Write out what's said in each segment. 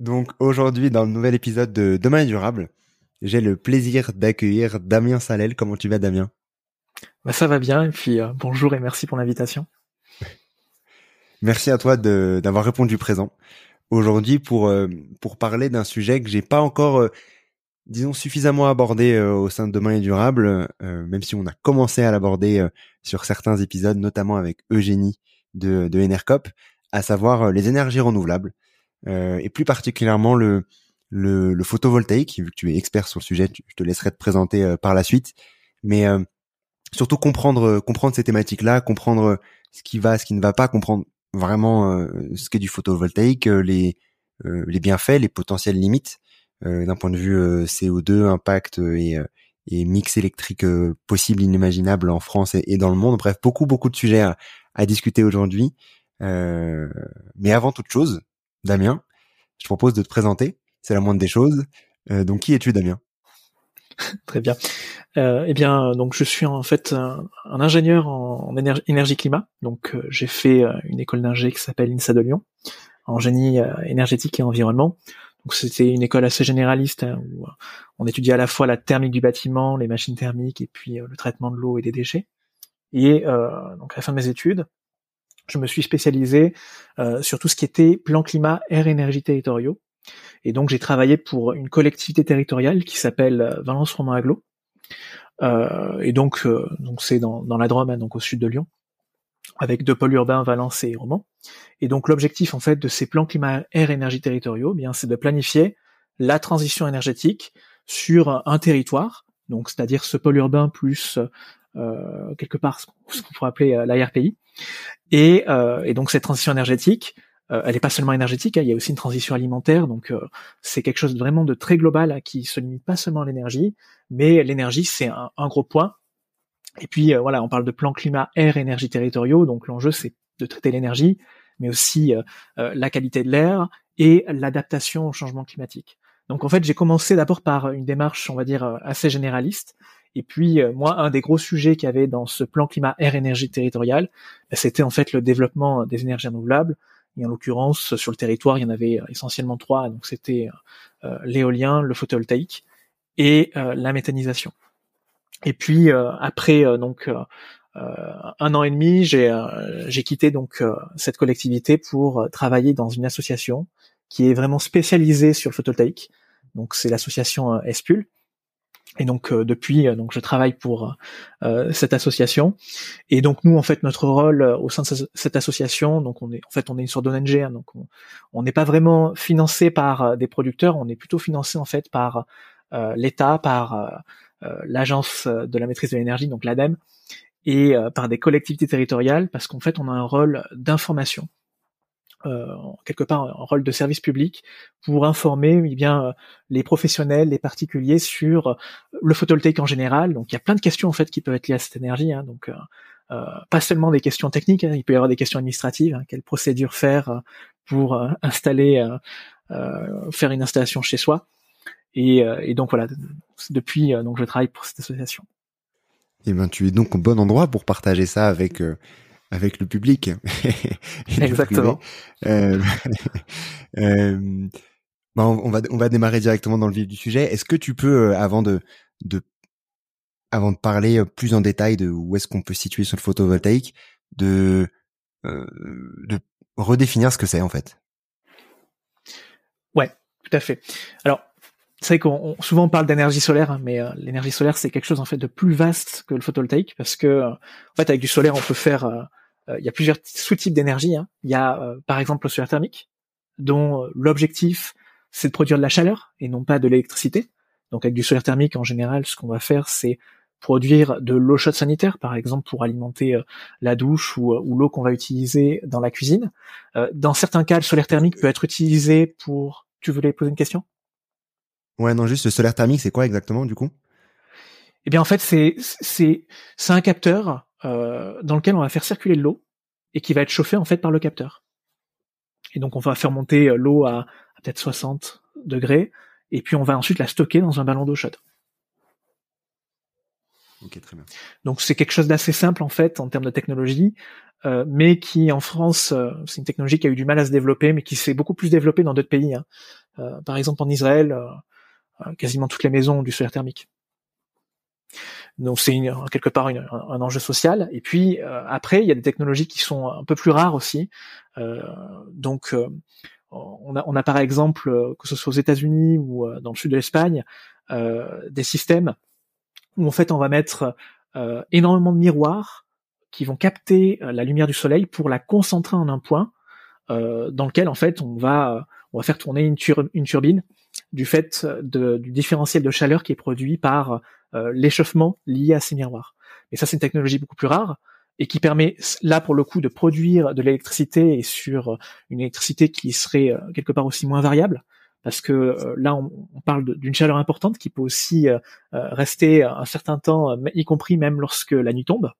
Donc aujourd'hui, dans le nouvel épisode de Demain est durable, j'ai le plaisir d'accueillir Damien Salel. Comment tu vas, Damien? Bah, Ça va bien, et puis euh, bonjour et merci pour l'invitation. Merci à toi d'avoir répondu présent aujourd'hui pour euh, pour parler d'un sujet que j'ai pas encore euh, disons suffisamment abordé au sein de Demain est durable, même si on a commencé à l'aborder sur certains épisodes, notamment avec Eugénie de, de Enercop, à savoir les énergies renouvelables. Euh, et plus particulièrement le, le, le, photovoltaïque, vu que tu es expert sur le sujet, je te laisserai te présenter euh, par la suite. Mais euh, surtout comprendre comprendre ces thématiques-là, comprendre ce qui va, ce qui ne va pas, comprendre vraiment ce qu'est du photovoltaïque, les les bienfaits, les potentielles limites d'un point de vue CO2, impact et, et mix électrique possible, inimaginable en France et, et, dans le monde. Bref, beaucoup beaucoup de sujets à, à discuter aujourd'hui. mais avant toute chose, Damien, je te propose de te présenter. C'est la moindre des choses. Euh, donc, qui es-tu, Damien? Très bien. Euh, eh bien, donc je suis en fait un, ingénieur en, énergie, climat. Donc, euh, j'ai fait une école d'ingé qui s'appelle INSA de Lyon, en génie énergétique et environnement. Donc, c'était une école assez généraliste hein, où on étudiait à la fois la thermique du bâtiment, les machines thermiques et puis le traitement de l'eau et des déchets. Et donc, à la fin de mes études, je me suis spécialisé euh, sur tout ce qui était plan climat, air, énergie territoriaux. Et donc j'ai travaillé pour une collectivité territoriale qui s'appelle euh, Valence Romain Aglo. Euh, et donc euh, donc c'est dans, dans la Drôme, hein, donc au sud de Lyon, avec deux pôles urbains, Valence et Romans. Et donc l'objectif en fait de ces plans climat, air, énergie territoriaux, eh bien c'est de planifier la transition énergétique sur un territoire, donc c'est-à-dire ce pôle urbain plus euh, quelque part ce qu'on pourrait appeler euh, l'ARPI. Et, euh, et donc cette transition énergétique, elle n'est pas seulement énergétique, hein, il y a aussi une transition alimentaire, donc c'est quelque chose vraiment de très global hein, qui se limite pas seulement à l'énergie, mais l'énergie c'est un, un, gros point. Et puis voilà, on parle de plan climat, air, énergie territoriaux, donc l'enjeu c'est de traiter l'énergie, mais aussi la qualité de l'air et l'adaptation au changement climatique. Donc en fait, j'ai commencé d'abord par une démarche, on va dire, assez généraliste, et puis, euh, moi, un des gros sujets qu'il y avait dans ce plan climat air énergie territorial, bah, c'était en fait le développement des énergies renouvelables. Et en l'occurrence, sur le territoire, il y en avait euh, essentiellement trois. Donc, c'était euh, l'éolien, le photovoltaïque et la méthanisation. Et puis après donc un an et demi, j'ai quitté donc cette collectivité pour travailler dans une association qui est vraiment spécialisée sur le photovoltaïque. Donc c'est l'association Espul et donc euh, depuis, euh, donc je travaille pour euh, cette association. Et donc nous, en fait, notre rôle au sein de cette association, donc on est, en fait, on est une sorte d'ONG, hein, donc on n'est pas vraiment financé par des producteurs, on est plutôt financé en fait par l'État, par l'agence de la maîtrise de l'énergie, donc l'ADEME, et par des collectivités territoriales, parce qu'en fait, on a un rôle d'information euh, quelque part un rôle de service public pour informer eh bien euh, les professionnels, les particuliers sur euh, le photovoltaïque en général. Donc il y a plein de questions en fait qui peuvent être liées à cette énergie. Hein. donc euh, pas seulement des questions techniques, hein. il peut y avoir des questions administratives. Hein. quelle procédure faire pour installer faire une installation chez soi. Et, et donc voilà, depuis donc je travaille pour cette association. Et eh ben tu es donc au bon endroit pour partager ça avec avec le public. Exactement. Euh, euh, bah, on, va on va démarrer directement dans le vif du sujet. Est-ce que tu peux euh, avant de de avant de parler plus en détail de où est-ce qu'on peut situer sur le photovoltaïque, de de redéfinir ce que c'est en fait? Ouais, tout à fait. Alors c'est vrai qu'on souvent on parle d'énergie solaire, hein, mais l'énergie solaire c'est quelque chose en fait de plus vaste que le photovoltaïque parce que en fait avec du solaire on peut faire euh, il y a plusieurs sous-types d'énergie. Hein. Il y a euh, par exemple le solaire thermique, dont euh, l'objectif c'est de produire de la chaleur et non pas de l'électricité. Donc avec du solaire thermique en général, ce qu'on va faire c'est produire de l'eau chaude sanitaire, par exemple pour alimenter la douche ou, l'eau qu'on va utiliser dans la cuisine. dans certains cas, le solaire thermique peut être utilisé pour. Tu voulais poser une question? Ouais, non, juste le solaire thermique, c'est quoi exactement du coup? Eh bien, en fait, c'est c'est c'est un capteur euh, dans lequel on va faire circuler de l'eau et qui va être chauffé en fait par le capteur. Et donc on va faire monter euh, l'eau à, peut-être 60 degrés et puis on va ensuite la stocker dans un ballon d'eau chaude. Ok, très bien. Donc c'est quelque chose d'assez simple en fait en termes de technologie, euh, mais qui en France, euh, c'est une technologie qui a eu du mal à se développer, mais qui s'est beaucoup plus développée dans d'autres pays. Hein. Euh, par exemple en Israël, quasiment toutes les maisons ont du solaire thermique. Donc c'est quelque part un, enjeu social. Et puis euh, après, il y a des technologies qui sont un peu plus rares aussi. Euh, donc euh, on, a, par exemple, que ce soit aux États-Unis ou dans le sud de l'Espagne, des systèmes où en fait on va mettre énormément de miroirs qui vont capter la lumière du soleil pour la concentrer en un point, dans lequel en fait on va on va faire tourner une turbine du fait de, du différentiel de chaleur qui est produit par euh, l'échauffement lié à ces miroirs. Et ça, c'est une technologie beaucoup plus rare et qui permet là pour le coup de produire de l'électricité et sur euh, une électricité qui serait euh, quelque part aussi moins variable parce que là on, parle d'une chaleur importante qui peut aussi rester un certain temps, y compris même lorsque la nuit tombe.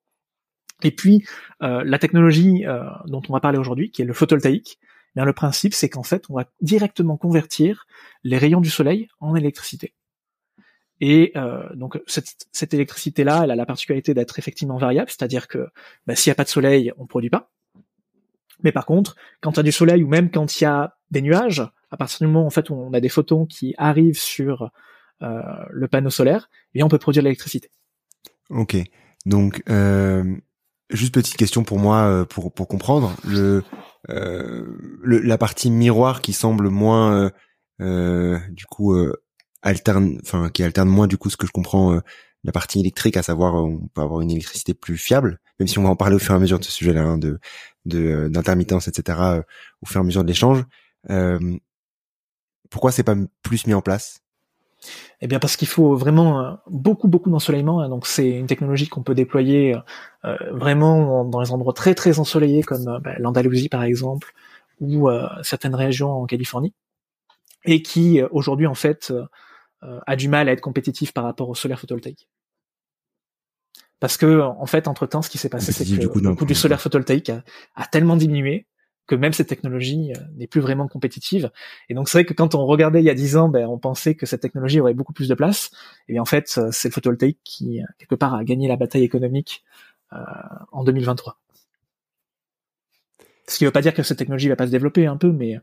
Et puis la technologie dont on va parler aujourd'hui, qui est le photovoltaïque, bien le principe c'est qu'en fait on va directement convertir les rayons du soleil en électricité. Et euh, donc cette, électricité-là, elle a la particularité d'être effectivement variable, c'est-à-dire que bah, s'il n'y a pas de soleil, on ne produit pas. Mais par contre, quand il y a du soleil ou même quand il y a des nuages, à partir du moment en fait où on a des photons qui arrivent sur euh, le panneau solaire, eh on peut produire de l'électricité. Ok. Donc euh, juste petite question pour moi euh, pour pour comprendre le la partie miroir qui semble moins euh, du coup alterne, enfin qui alterne moins du coup ce que je comprends euh, la partie électrique, à savoir euh, on peut avoir une électricité plus fiable, même si on va en parler au fur et à mesure de ce sujet-là, hein, de euh, d'intermittence, etc. au fur et à mesure de l'échange. pourquoi c'est pas plus mis en place? Eh bien parce qu'il faut vraiment beaucoup beaucoup d'ensoleillement. Hein. donc c'est une technologie qu'on peut déployer vraiment dans les endroits très très ensoleillés comme bah, l'Andalousie par exemple ou certaines régions en Californie et qui aujourd'hui en fait euh, a du mal à être compétitif par rapport au solaire photovoltaïque. Parce que en fait, entre temps, ce qui s'est passé, c'est que le coût du solaire photovoltaïque a, tellement diminué que même cette technologie euh, n'est plus vraiment compétitive. Et donc c'est vrai que quand on regardait il y a dix ans, ben, on pensait que cette technologie aurait beaucoup plus de place. Et en fait, euh, c'est le photovoltaïque qui quelque part a gagné la bataille économique euh, en 2023. Ce qui ne veut pas dire que cette technologie va pas se développer un peu, mais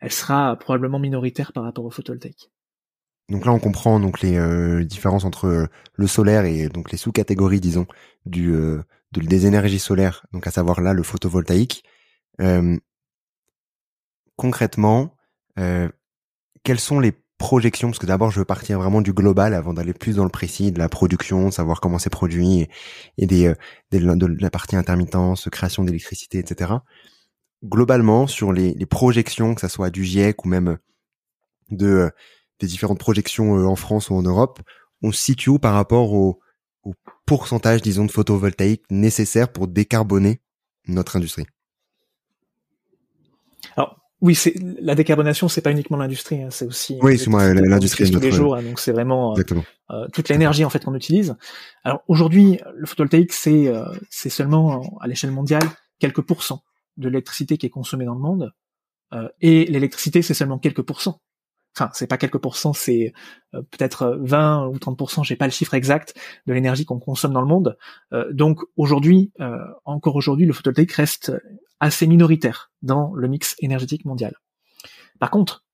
elle sera probablement minoritaire par rapport au photovoltaïque. Donc là, on comprend donc les euh, différences entre euh, le solaire et donc les sous-catégories, disons, du euh, des énergies solaires. Donc à savoir là le photovoltaïque. Concrètement, quelles sont les projections? Parce que d'abord, je veux partir vraiment du global avant d'aller plus dans le précis de la production, savoir comment c'est produit et, des, de la partie intermittence, création d'électricité, etc. Globalement, sur les, les projections, que ça soit du GIEC ou même de des différentes projections euh, en France ou en Europe, on se situe par rapport au, pourcentage, disons, de photovoltaïque nécessaire pour décarboner notre industrie? Oui, c'est la décarbonation, c'est pas uniquement l'industrie, hein, c'est aussi oui, c'est moi l'industrie tous les jours, hein, donc c'est vraiment euh, euh, toute l'énergie en fait qu'on utilise. Alors aujourd'hui, le photovoltaïque c'est c'est seulement à l'échelle mondiale quelques pourcents de l'électricité qui est consommée dans le monde. et l'électricité c'est seulement quelques pourcents enfin c'est pas quelques pourcents, c'est euh, peut-être 20 ou 30% j'ai pas le chiffre exact de l'énergie qu'on consomme dans le monde. Euh, donc aujourd'hui, euh, encore aujourd'hui, le photovoltaïque reste assez minoritaire dans le mix énergétique mondial. Par contre,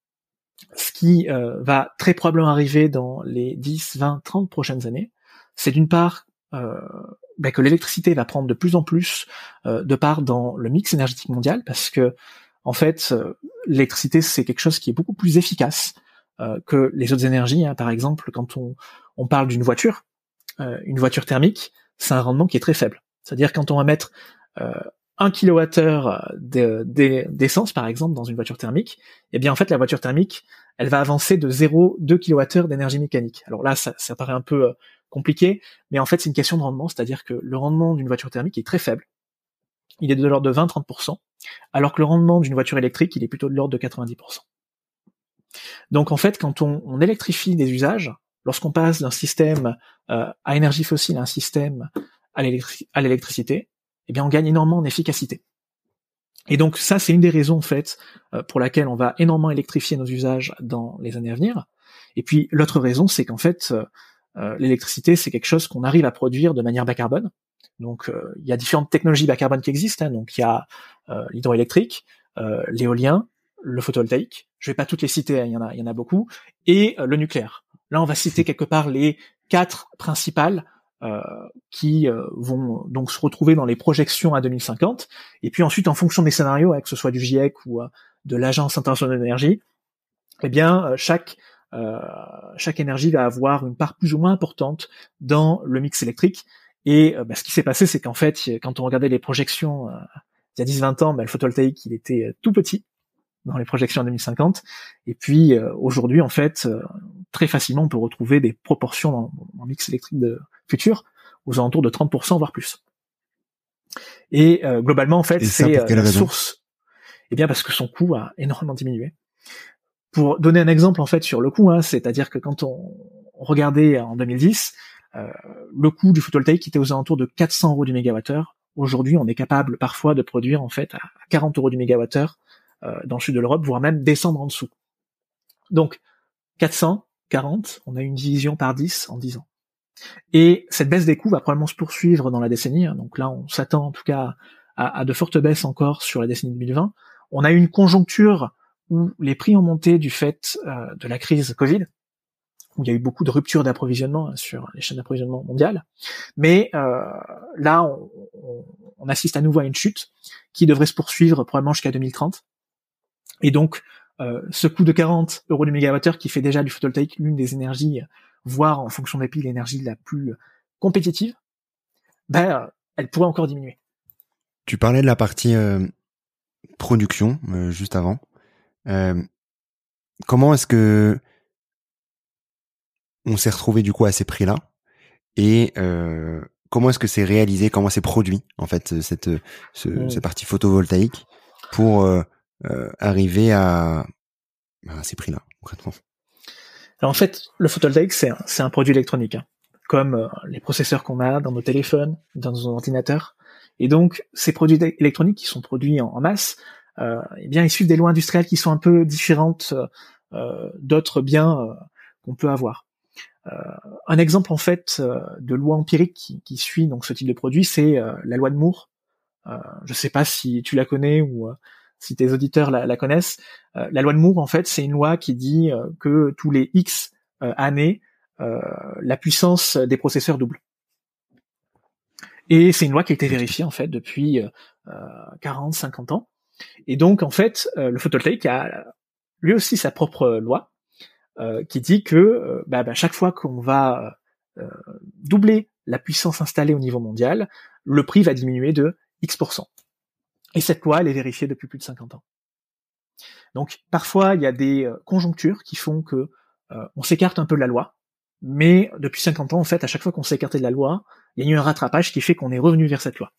ce qui va très probablement arriver dans les 10, 20, 30 prochaines années, c'est d'une part ben, que l'électricité va prendre de plus en plus de part dans le mix énergétique mondial parce que en fait, euh, l'électricité, c'est quelque chose qui est beaucoup plus efficace euh, que les autres énergies. Hein. Par exemple, quand on, parle d'une voiture, euh, une voiture thermique, c'est un rendement qui est très faible. C'est-à-dire quand on va mettre euh, 1 kWh d'essence, par exemple, dans une voiture thermique, eh bien en fait la voiture thermique, elle va avancer de 0,2 kWh d'énergie mécanique. Alors là, ça, ça paraît un peu compliqué, mais en fait c'est une question de rendement, c'est-à-dire que le rendement d'une voiture thermique est très faible. Il est de l'ordre de 20-30%, alors que le rendement d'une voiture électrique, il est plutôt de l'ordre de 90%. Donc en fait, quand on, électrifie des usages, lorsqu'on passe d'un système euh, à énergie fossile à un système à l'électricité, eh bien on gagne énormément en efficacité. Et donc ça, c'est une des raisons en fait euh, pour laquelle on va énormément électrifier nos usages dans les années à venir. Et puis l'autre raison, c'est qu'en fait, euh, l'électricité, c'est quelque chose qu'on arrive à produire de manière bas carbone. Donc euh, il y a différentes technologies bas carbone qui existent. Hein. donc il y a euh, l'hydroélectrique, euh, l'éolien, le photovoltaïque. Je vais pas toutes les citer, hein, il y en a, il y en a beaucoup, et le nucléaire. Là, on va citer quelque part les quatre principales euh, qui vont donc se retrouver dans les projections à 2050. Et puis ensuite, en fonction des scénarios, hein, que ce soit du GIEC ou de l'Agence internationale de l'énergie, eh bien chaque chaque énergie va avoir une part plus ou moins importante dans le mix électrique. Et euh, bah, ce qui s'est passé, c'est qu'en fait, quand on regardait les projections euh, il y a 10-20 ans, bah, le photovoltaïque, il était euh, tout petit dans les projections en 2050. Et puis aujourd'hui, en fait, très facilement, on peut retrouver des proportions dans, le mix électrique de futur aux alentours de 30%, voire plus. Et globalement, en fait, c'est la source. Eh bien, parce que son coût a énormément diminué. Pour donner un exemple, en fait, sur le coût, hein, c'est-à-dire que quand on regardait en 2010, euh, le coût du photovoltaïque était aux alentours de 400 euros du mégawattheure. Aujourd'hui, on est capable parfois de produire en fait à 40 euros du mégawattheure euh, dans le sud de l'Europe, voire même descendre en dessous. Donc 400, 40, on a une division par 10 en 10 ans. Et cette baisse des coûts va probablement se poursuivre dans la décennie. Hein. Donc là, on s'attend en tout cas à, de fortes baisses encore sur la décennie 2020. On a eu une conjoncture où les prix ont monté du fait euh, de la crise Covid où il y a eu beaucoup de ruptures d'approvisionnement hein, sur les chaînes d'approvisionnement mondiales. Mais euh, là, on, on, assiste à nouveau à une chute qui devrait se poursuivre probablement jusqu'à 2030. Et donc, euh, ce coût de 40 euros du mégawattheure qui fait déjà du photovoltaïque l'une des énergies, voire en fonction des pays, l'énergie la plus compétitive, ben, euh, elle pourrait encore diminuer. Tu parlais de la partie euh, production juste avant. comment est-ce que on s'est retrouvé du coup à ces prix-là et euh, comment est-ce que c'est réalisé, comment c'est produit en fait cette ce, mmh. cette partie photovoltaïque pour euh, euh, arriver à, à ces prix-là concrètement? Alors en fait, le photovoltaïque c'est un, c'est un produit électronique, hein, comme les processeurs qu'on a dans nos téléphones, dans nos ordinateurs. Et donc ces produits électroniques qui sont produits en, masse, eh bien ils suivent des lois industrielles qui sont un peu différentes d'autres biens qu'on peut avoir. Euh, un exemple en fait euh, de loi empirique qui, suit donc ce type de produit, c'est euh, la loi de Moore. je ne sais pas si tu la connais ou si tes auditeurs la, connaissent. la loi de Moore, en fait, c'est une loi qui dit que tous les X années, la puissance des processeurs double. Et c'est une loi qui a été vérifiée en fait depuis 40, 50 ans. Et donc en fait, le photovoltaïque a lui aussi sa propre loi euh, qui dit que euh, bah, bah, chaque fois qu'on va euh, doubler la puissance installée au niveau mondial, le prix va diminuer de X%. Et cette loi, elle est vérifiée depuis plus de 50 ans. Donc parfois, il y a des conjonctures qui font que on s'écarte un peu de la loi, mais depuis 50 ans, en fait, à chaque fois qu'on s'est écarté de la loi, il y a eu un rattrapage qui fait qu'on est revenu vers cette loi.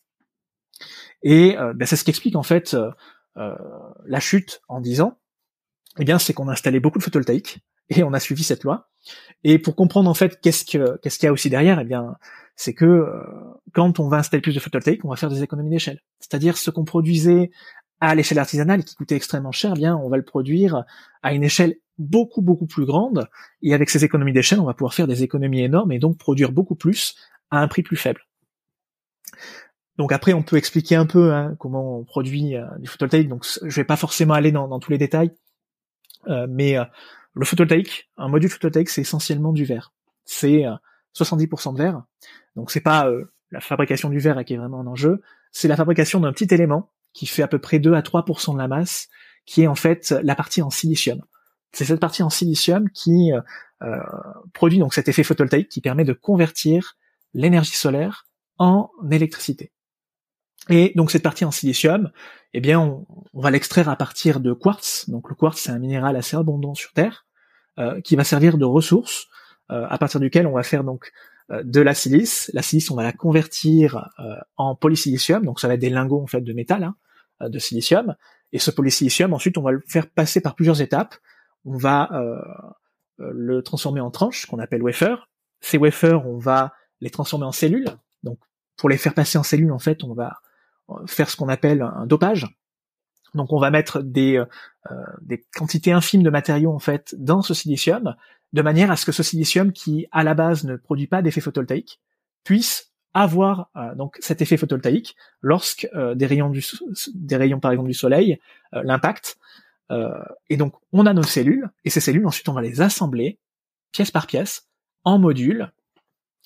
Et bah, c'est ce qui explique en fait la chute en 10 ans. Eh bien, c'est qu'on a installé beaucoup de photovoltaïques, et on a suivi cette loi. Et pour comprendre en fait qu'est-ce que qu'est-ce qu'il y a aussi derrière, eh bien c'est que euh, quand on va installer plus de photovoltaïque, on va faire des économies d'échelle. C'est-à-dire ce qu'on produisait à l'échelle artisanale qui coûtait extrêmement cher, eh bien on va le produire à une échelle beaucoup beaucoup plus grande et avec ces économies d'échelle, on va pouvoir faire des économies énormes et donc produire beaucoup plus à un prix plus faible. Donc après, on peut expliquer un peu hein, comment on produit euh, du photovoltaïque. Donc je vais pas forcément aller dans, tous les détails, euh, mais euh, le photovoltaïque, un module photovoltaïque, c'est essentiellement du verre. C'est 70% de verre. Donc c'est pas la fabrication du verre qui est vraiment en enjeu, c'est la fabrication d'un petit élément qui fait à peu près 2 à 3% de la masse, qui est en fait la partie en silicium. C'est cette partie en silicium qui euh, produit donc cet effet photovoltaïque qui permet de convertir l'énergie solaire en électricité. Et donc cette partie en silicium, eh bien on, va l'extraire à partir de quartz. Donc le quartz c'est un minéral assez abondant sur Terre euh, qui va servir de ressource euh, à partir duquel on va faire donc euh, de la silice. La silice on va la convertir en polysilicium. Donc ça va être des lingots en fait de métal hein, de silicium. Et ce polysilicium ensuite on va le faire passer par plusieurs étapes. On va le transformer en tranches qu'on appelle wafer. Ces wafers on va les transformer en cellules. Donc pour les faire passer en cellules en fait on va faire ce qu'on appelle un dopage. Donc on va mettre des, euh, des quantités infimes de matériaux en fait dans ce silicium, de manière à ce que ce silicium qui à la base ne produit pas d'effet photovoltaïque puisse avoir euh, donc cet effet photovoltaïque lorsque euh, des rayons du des rayons par exemple du soleil l'impact et donc on a nos cellules et ces cellules ensuite on va les assembler pièce par pièce en modules.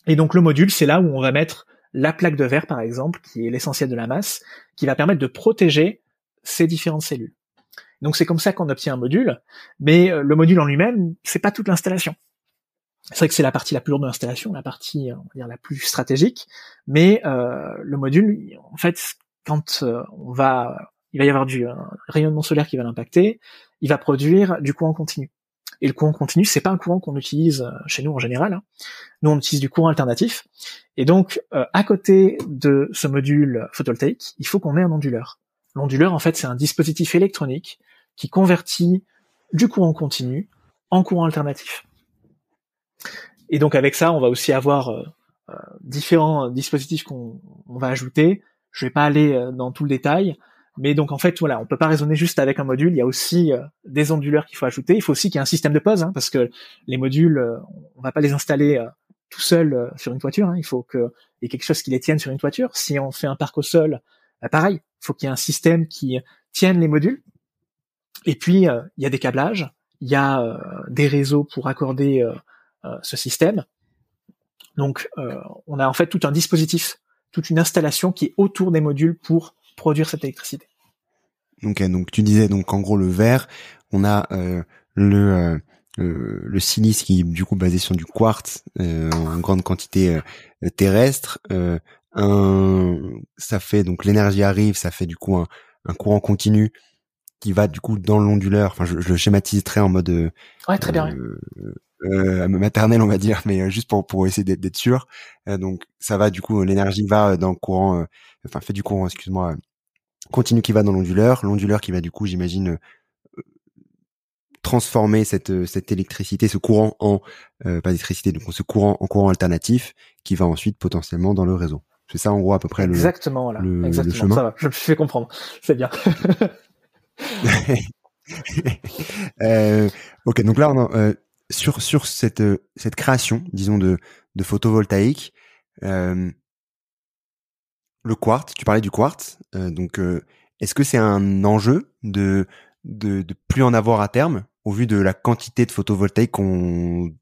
Et donc le module c'est là où on va mettre la plaque de verre par exemple, qui est l'essentiel de la masse, qui va permettre de protéger ces différentes cellules. Donc c'est comme ça qu'on obtient un module, mais euh, le module en lui-même, c'est pas toute l'installation. C'est vrai que c'est la partie la plus lourde de l'installation, la partie on va dire la plus stratégique, mais euh, le module, en fait, quand euh, on va, il va y avoir du rayonnement solaire qui va l'impacter, il va produire du courant continu. Et le courant continu, c'est pas un courant qu'on utilise euh, chez nous en général. Hein. Nous, on utilise du courant alternatif. Et donc, euh, à côté de ce module photovoltaïque, il faut qu'on ait un onduleur. L'onduleur, en fait, c'est un dispositif électronique qui convertit du courant continu en courant alternatif. Et donc, avec ça, on va aussi avoir euh, différents dispositifs qu'on va ajouter. Je vais pas aller dans tout le détail, mais donc en fait voilà, on peut pas raisonner juste avec un module. Il y a aussi euh, des onduleurs qu'il faut ajouter. Il faut aussi qu'il y ait un système de pause, hein, parce que les modules, euh, on va pas les installer euh, tout seul sur une toiture. Hein. Il faut qu'il y ait quelque chose qui les tienne sur une toiture. Si on fait un parc au sol, bah, pareil, il faut qu'il y ait un système qui tienne les modules. Et puis il y a des câblages, il y a des réseaux pour accorder ce système. Donc on a en fait tout un dispositif, toute une installation qui est autour des modules pour produire cette électricité. Donc, donc tu disais donc en gros le verre, on a euh, le, euh, le silice qui est du coup basé sur du quartz euh, en grande quantité terrestre. Un, ça fait donc l'énergie arrive, ça fait du coup un, un, courant continu qui va du coup dans l'onduleur. Enfin, je, je le schématiserai en mode ouais, très bien. Euh, maternelle on va dire mais juste pour pour essayer d'être sûr donc ça va du coup l'énergie va dans le courant enfin fait du courant excuse-moi continue qui va dans l'onduleur, l'onduleur qui va du coup, j'imagine, euh, transformer cette euh, cette électricité, ce courant en euh, pas d'électricité, donc ce courant en courant alternatif qui va ensuite potentiellement dans le réseau. C'est ça en gros à peu près le exactement voilà. le, exactement, chemin. Ça va, je me fais comprendre, c'est bien. euh, ok, donc là on a, sur sur cette cette création, disons de de photovoltaïque. Euh, le quartz, tu parlais du quartz, euh, donc euh, est-ce que c'est un enjeu de, de, de plus en avoir à terme au vu de la quantité de photovoltaïque qu'on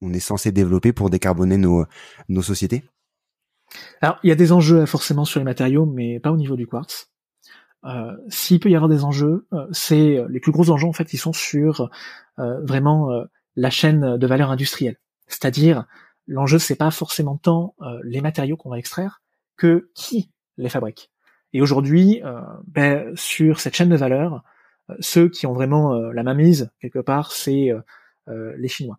on est censé développer pour décarboner nos, nos sociétés? Alors il y a des enjeux forcément sur les matériaux, mais pas au niveau du quartz. Euh, S'il peut y avoir des enjeux, euh, c'est les plus gros enjeux en fait, ils sont sur vraiment la chaîne de valeur industrielle. C'est-à-dire l'enjeu c'est pas forcément tant les matériaux qu'on va extraire, que qui les fabrique. Et aujourd'hui, euh, ben, sur cette chaîne de valeur, euh, ceux qui ont vraiment euh, la mainmise quelque part, c'est les Chinois.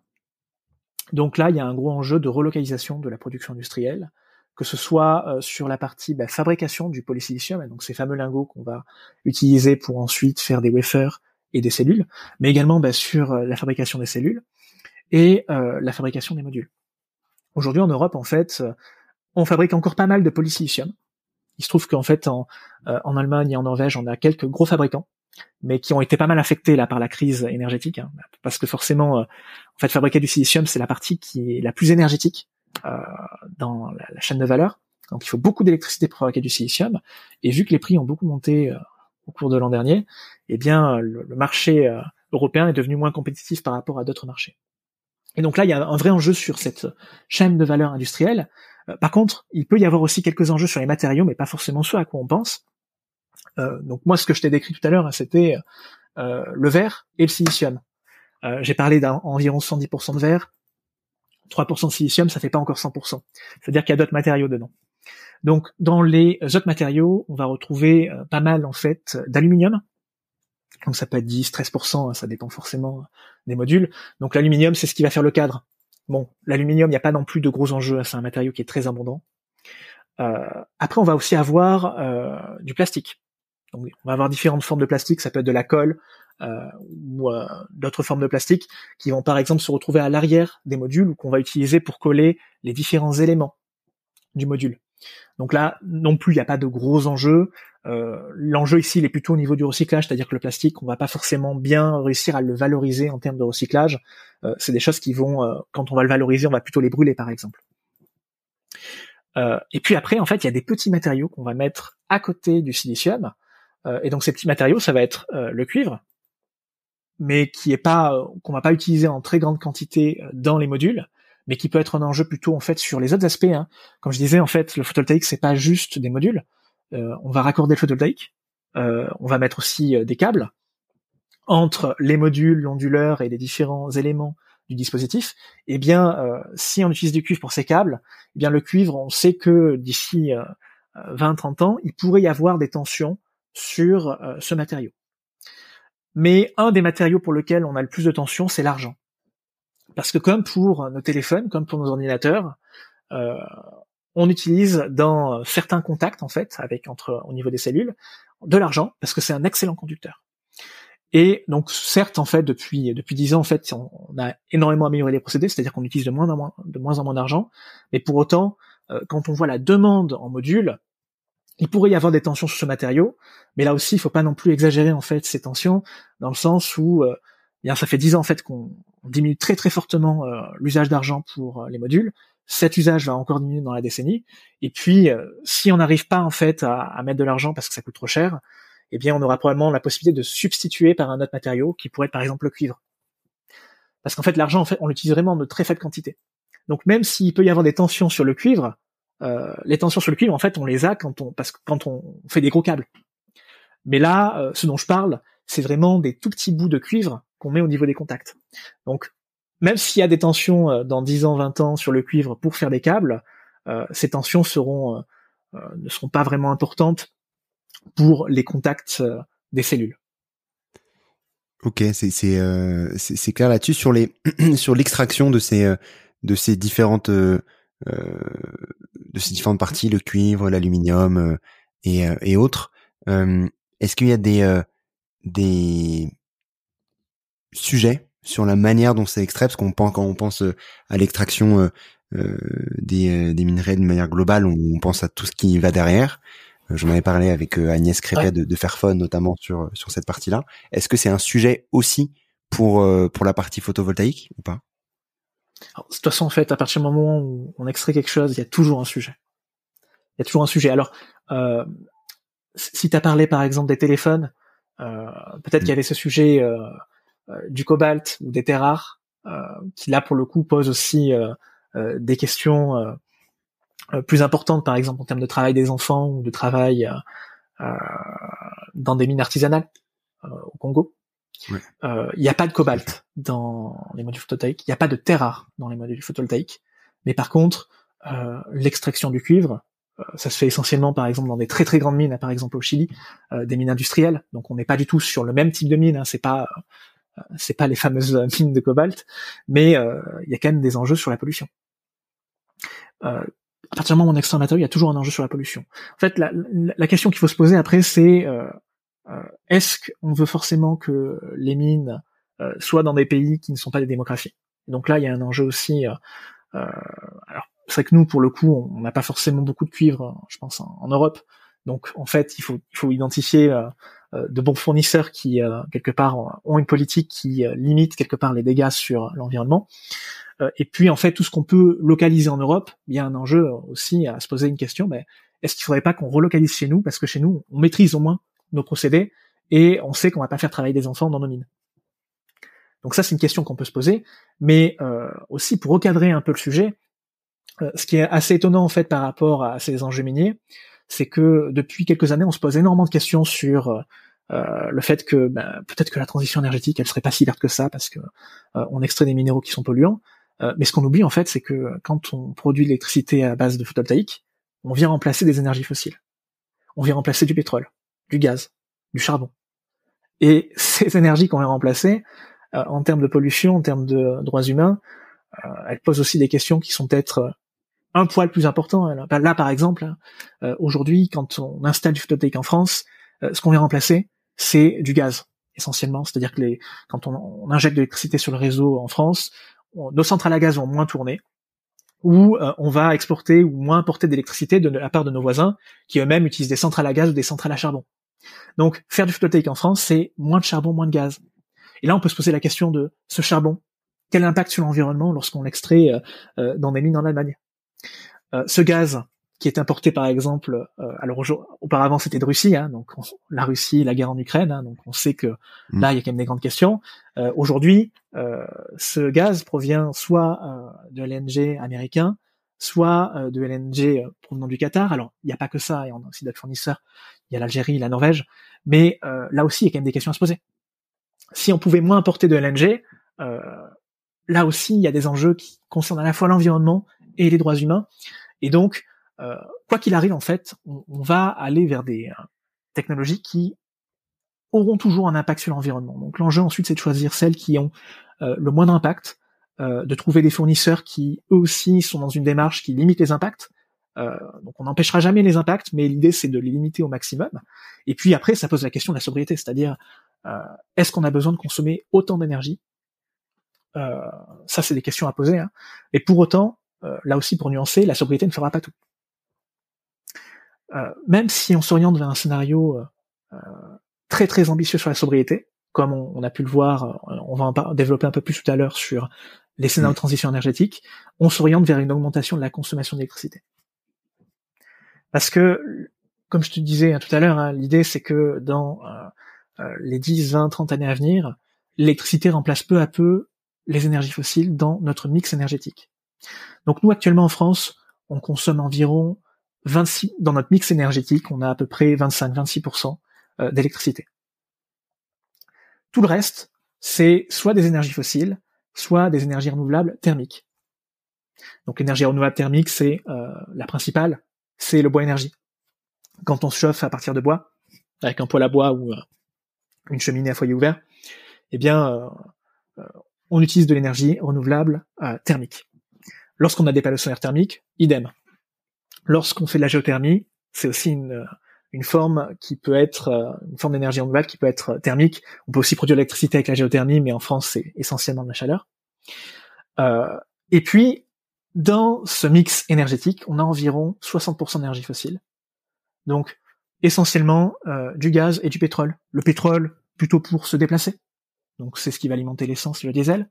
Donc là, il y a un gros enjeu de relocalisation de la production industrielle, que ce soit sur la partie ben, fabrication du polysilicium, donc ces fameux lingots qu'on va utiliser pour ensuite faire des wafers et des cellules, mais également ben, sur la fabrication des cellules et la fabrication des modules. Aujourd'hui en Europe, en fait, on fabrique encore pas mal de polysilicium. Il se trouve qu'en fait, en, Allemagne et en Norvège, on a quelques gros fabricants mais qui ont été pas mal affectés là par la crise énergétique, hein, parce que forcément, en fait, fabriquer du silicium, c'est la partie qui est la plus énergétique euh, dans la, chaîne de valeur. Donc, il faut beaucoup d'électricité pour fabriquer du silicium, et vu que les prix ont beaucoup monté au cours de l'an dernier, eh bien, le, le marché européen est devenu moins compétitif par rapport à d'autres marchés. Et donc là, il y a un vrai enjeu sur cette chaîne de valeur industrielle. Euh, par contre, il peut y avoir aussi quelques enjeux sur les matériaux, mais pas forcément ceux à quoi on pense. Euh, donc moi, ce que je t'ai décrit tout à l'heure, c'était euh, le verre et le silicium. Euh, J'ai parlé d'environ 110% de verre, 3% de silicium, ça fait pas encore 100%. C'est-à-dire qu'il y a d'autres matériaux dedans. Donc dans les autres matériaux, on va retrouver euh, pas mal en fait d'aluminium, donc ça peut être 10, 13%, hein, ça dépend forcément des modules. Donc l'aluminium, c'est ce qui va faire le cadre. Bon, l'aluminium, il n'y a pas non plus de gros enjeux, hein, c'est un matériau qui est très abondant. Euh, après, on va aussi avoir euh, du plastique. On va avoir différentes formes de plastique, ça peut être de la colle euh, ou euh, d'autres formes de plastique qui vont par exemple se retrouver à l'arrière des modules ou qu'on va utiliser pour coller les différents éléments du module. Donc là, non plus, il n'y a pas de gros enjeux. Euh, L'enjeu ici, il est plutôt au niveau du recyclage, c'est-à-dire que le plastique, on va pas forcément bien réussir à le valoriser en termes de recyclage. Euh, c'est des choses qui vont, euh, quand on va le valoriser, on va plutôt les brûler, par exemple. Euh, et puis après, en fait, il y a des petits matériaux qu'on va mettre à côté du silicium. Euh, et donc ces petits matériaux, ça va être le cuivre, mais qui est pas, qu'on va pas utiliser en très grande quantité dans les modules mais qui peut être un enjeu plutôt en fait sur les autres aspects. Hein. Comme je disais, en fait, le photovoltaïque c'est pas juste des modules. Euh, on va raccorder le photovoltaïque, euh, on va mettre aussi euh, des câbles entre les modules, l'onduleur et les différents éléments du dispositif. Eh bien, euh, si on utilise du cuivre pour ces câbles, eh bien le cuivre, on sait que d'ici 20-30 ans, il pourrait y avoir des tensions sur ce matériau. Mais un des matériaux pour lequel on a le plus de tensions, c'est l'argent. Parce que comme pour nos téléphones, comme pour nos ordinateurs, euh, on utilise dans certains contacts en fait, avec entre au niveau des cellules, de l'argent parce que c'est un excellent conducteur. Et donc certes en fait depuis depuis dix ans en fait on, a énormément amélioré les procédés, c'est-à-dire qu'on utilise de moins en moins de moins en moins d'argent, mais pour autant euh, quand on voit la demande en module, il pourrait y avoir des tensions sur ce matériau, mais là aussi il faut pas non plus exagérer en fait ces tensions dans le sens où euh, bien ça fait dix ans en fait qu'on diminue très très fortement euh, l'usage d'argent pour euh, les modules. Cet usage va encore diminuer dans la décennie. Et puis, si on n'arrive pas en fait à, mettre de l'argent parce que ça coûte trop cher, eh bien, on aura probablement la possibilité de substituer par un autre matériau qui pourrait être par exemple le cuivre. Parce qu'en fait, l'argent, en fait, on l'utilise vraiment de très faible quantité. Donc, même s'il peut y avoir des tensions sur le cuivre, les tensions sur le cuivre, en fait, on les a quand on parce que quand on fait des gros câbles. Mais là, ce dont je parle, c'est vraiment des tout petits bouts de cuivre qu'on met au niveau des contacts. Donc, même s'il y a des tensions euh, dans 10 ans, 20 ans sur le cuivre pour faire des câbles, euh, ces tensions seront euh, ne seront pas vraiment importantes pour les contacts des cellules. Ok, c'est c'est c'est clair là-dessus sur les sur l'extraction de ces de ces différentes de ces différentes parties, le cuivre, l'aluminium et et autres. Est-ce qu'il y a des des sujets sur la manière dont c'est extrait, parce qu'on pense quand on pense euh, à l'extraction euh, euh, des, des, minerais d'une manière globale, on, pense à tout ce qui va derrière. J'en avais parlé avec Agnès Crépet de, de Fairphone notamment sur sur cette partie-là. Est-ce que c'est un sujet aussi pour pour la partie photovoltaïque ou pas? De toute façon, en fait, à partir du moment où on extrait quelque chose, il y a toujours un sujet. Il y a toujours un sujet. Alors, euh, si tu as parlé par exemple des téléphones, euh, peut-être qu'il y avait ce sujet euh, euh, du cobalt ou des terres rares, qui là pour le coup pose aussi des questions plus importantes, par exemple en termes de travail des enfants ou de travail dans des mines artisanales au Congo. Il n'y a pas de cobalt dans les modules photovoltaïques, il n'y a pas de terres rares dans les modules photovoltaïques, mais par contre, euh, l'extraction du cuivre, euh, ça se fait essentiellement, par exemple, dans des très très grandes mines, par exemple au Chili, euh, des mines industrielles. Donc, on n'est pas du tout sur le même type de mine. Hein, c'est pas euh, c'est pas les fameuses mines de cobalt, mais il y a quand même des enjeux sur la pollution. à partir du moment où on extrait un matériau, il y a toujours un enjeu sur la pollution. En fait, la question qu'il faut se poser après, c'est est-ce qu'on veut forcément que les mines soient dans des pays qui ne sont pas des démocraties? Donc là, il y a un enjeu aussi. alors, c'est vrai que nous, pour le coup, on n'a pas forcément beaucoup de cuivre, je pense, en, Europe. Donc en fait, il faut, il faut identifier de bons fournisseurs qui quelque part ont une politique qui limite quelque part les dégâts sur l'environnement. et puis en fait, tout ce qu'on peut localiser en Europe, il y a un enjeu aussi à se poser une question. Mais est-ce qu'il faudrait pas qu'on relocalise chez nous? Parce que chez nous, on maîtrise au moins nos procédés et on sait qu'on va pas faire travailler des enfants dans nos mines. Donc ça, c'est une question qu'on peut se poser, mais euh, aussi pour recadrer un peu le sujet, euh, ce qui est assez étonnant en fait par rapport à ces enjeux miniers, c'est que depuis quelques années, on se pose énormément de questions sur euh, le fait que ben, peut-être que la transition énergétique, elle serait pas si verte que ça parce que on extrait des minéraux qui sont polluants. mais ce qu'on oublie en fait, c'est que quand on produit l'électricité à base de photovoltaïque, on vient remplacer des énergies fossiles. On vient remplacer du pétrole, du gaz, du charbon. Et ces énergies qu'on vient remplacer, euh, en termes de pollution, en termes de droits humains, euh, elles posent aussi des questions qui sont peut-être euh, un poil plus importants. Là, par exemple, aujourd'hui, quand on installe du photovoltaïque en France, ce qu'on vient remplacer, c'est du gaz essentiellement. C'est-à-dire que les, quand on, injecte de l'électricité sur le réseau en France, nos centrales à gaz vont moins tourner, ou on va exporter ou moins importer d'électricité de la part de nos voisins qui eux-mêmes utilisent des centrales à gaz ou des centrales à charbon. Donc faire du photovoltaïque en France, c'est moins de charbon, moins de gaz. Et là, on peut se poser la question de ce charbon, quel impact sur l'environnement lorsqu'on l'extrait euh, euh, dans des mines en Allemagne? Euh, Ce gaz qui est importé par exemple, alors auparavant c'était de Russie, hein, donc la Russie, la guerre en Ukraine, hein, donc on sait que mmh. là il y a quand même des grandes questions. Aujourd'hui, ce gaz provient soit de LNG américain, soit de LNG provenant du Qatar. Alors il n'y a pas que ça, il y a aussi d'autres fournisseurs. Il y a l'Algérie, la Norvège, mais là aussi il y a quand même des questions à se poser si on pouvait moins importer de LNG, euh, là aussi, il y a des enjeux qui concernent à la fois l'environnement et les droits humains. Et donc, euh, quoi qu'il arrive, en fait, on, va aller vers des euh, technologies qui auront toujours un impact sur l'environnement. Donc l'enjeu ensuite, c'est de choisir celles qui ont le moindre impact, de trouver des fournisseurs qui, eux aussi, sont dans une démarche qui limite les impacts. donc on n'empêchera jamais les impacts, mais l'idée, c'est de les limiter au maximum. Et puis après, ça pose la question de la sobriété, c'est-à-dire euh, est-ce qu'on a besoin de consommer autant d'énergie? Euh, Ça, c'est des questions à poser. Hein. Et pour autant, euh, là aussi pour nuancer, la sobriété ne fera pas tout. Même si on s'oriente vers un scénario très très ambitieux sur la sobriété, comme on, a pu le voir, on va en développer un peu plus tout à l'heure sur les scénarios de transition énergétique, on s'oriente vers une augmentation de la consommation d'électricité. Parce que, comme je te disais hein, tout à l'heure, hein, l'idée c'est que dans euh, les 10, 20, 30 années à venir, l'électricité remplace peu à peu les énergies fossiles dans notre mix énergétique. Donc nous actuellement en France, on consomme environ 26 dans notre mix énergétique, on a à peu près 25-26% euh, d'électricité. Tout le reste, c'est soit des énergies fossiles, soit des énergies renouvelables thermiques. Donc l'énergie renouvelable thermique, c'est euh, la principale, c'est le bois énergie. Quand on se chauffe à partir de bois, avec un poêle à bois ou une cheminée à foyer ouvert, eh bien, euh, euh, on utilise de l'énergie renouvelable euh, thermique. Lorsqu'on a des panneaux solaires thermiques, idem. Lorsqu'on fait de la géothermie, c'est aussi une, forme qui peut être une forme d'énergie renouvelable qui peut être thermique. On peut aussi produire l'électricité avec la géothermie, mais en France c'est essentiellement de la chaleur. et puis dans ce mix énergétique, on a environ 60% d'énergie fossile. Donc essentiellement euh, du gaz et du pétrole. Le pétrole plutôt pour se déplacer, donc c'est ce qui va alimenter l'essence et le diesel,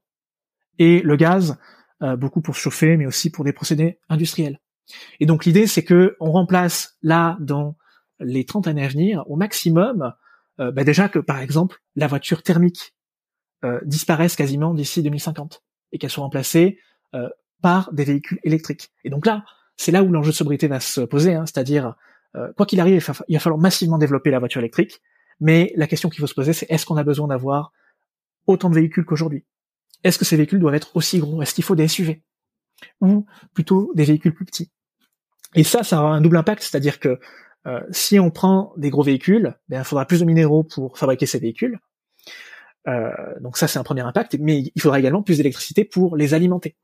et le gaz euh, beaucoup pour chauffer, mais aussi pour des procédés industriels. Et donc l'idée c'est que on remplace là dans les 30 années à venir au maximum, euh, bah déjà que par exemple la voiture thermique disparaisse quasiment d'ici 2050 et qu'elle soit remplacée par des véhicules électriques. Et donc là, c'est là où l'enjeu de sobriété va se poser, hein, c'est-à-dire euh, quoi qu'il arrive, il va falloir massivement développer la voiture électrique. Mais la question qu'il faut se poser, c'est est-ce qu'on a besoin d'avoir autant de véhicules qu'aujourd'hui? Est-ce que ces véhicules doivent être aussi gros? Est-ce qu'il faut des SUV Ou plutôt des véhicules plus petits? Et ça, ça aura un double impact, c'est-à-dire que euh, si on prend des gros véhicules, ben, il faudra plus de minéraux pour fabriquer ces véhicules. Euh, donc ça, c'est un premier impact, mais il faudra également plus d'électricité pour les alimenter.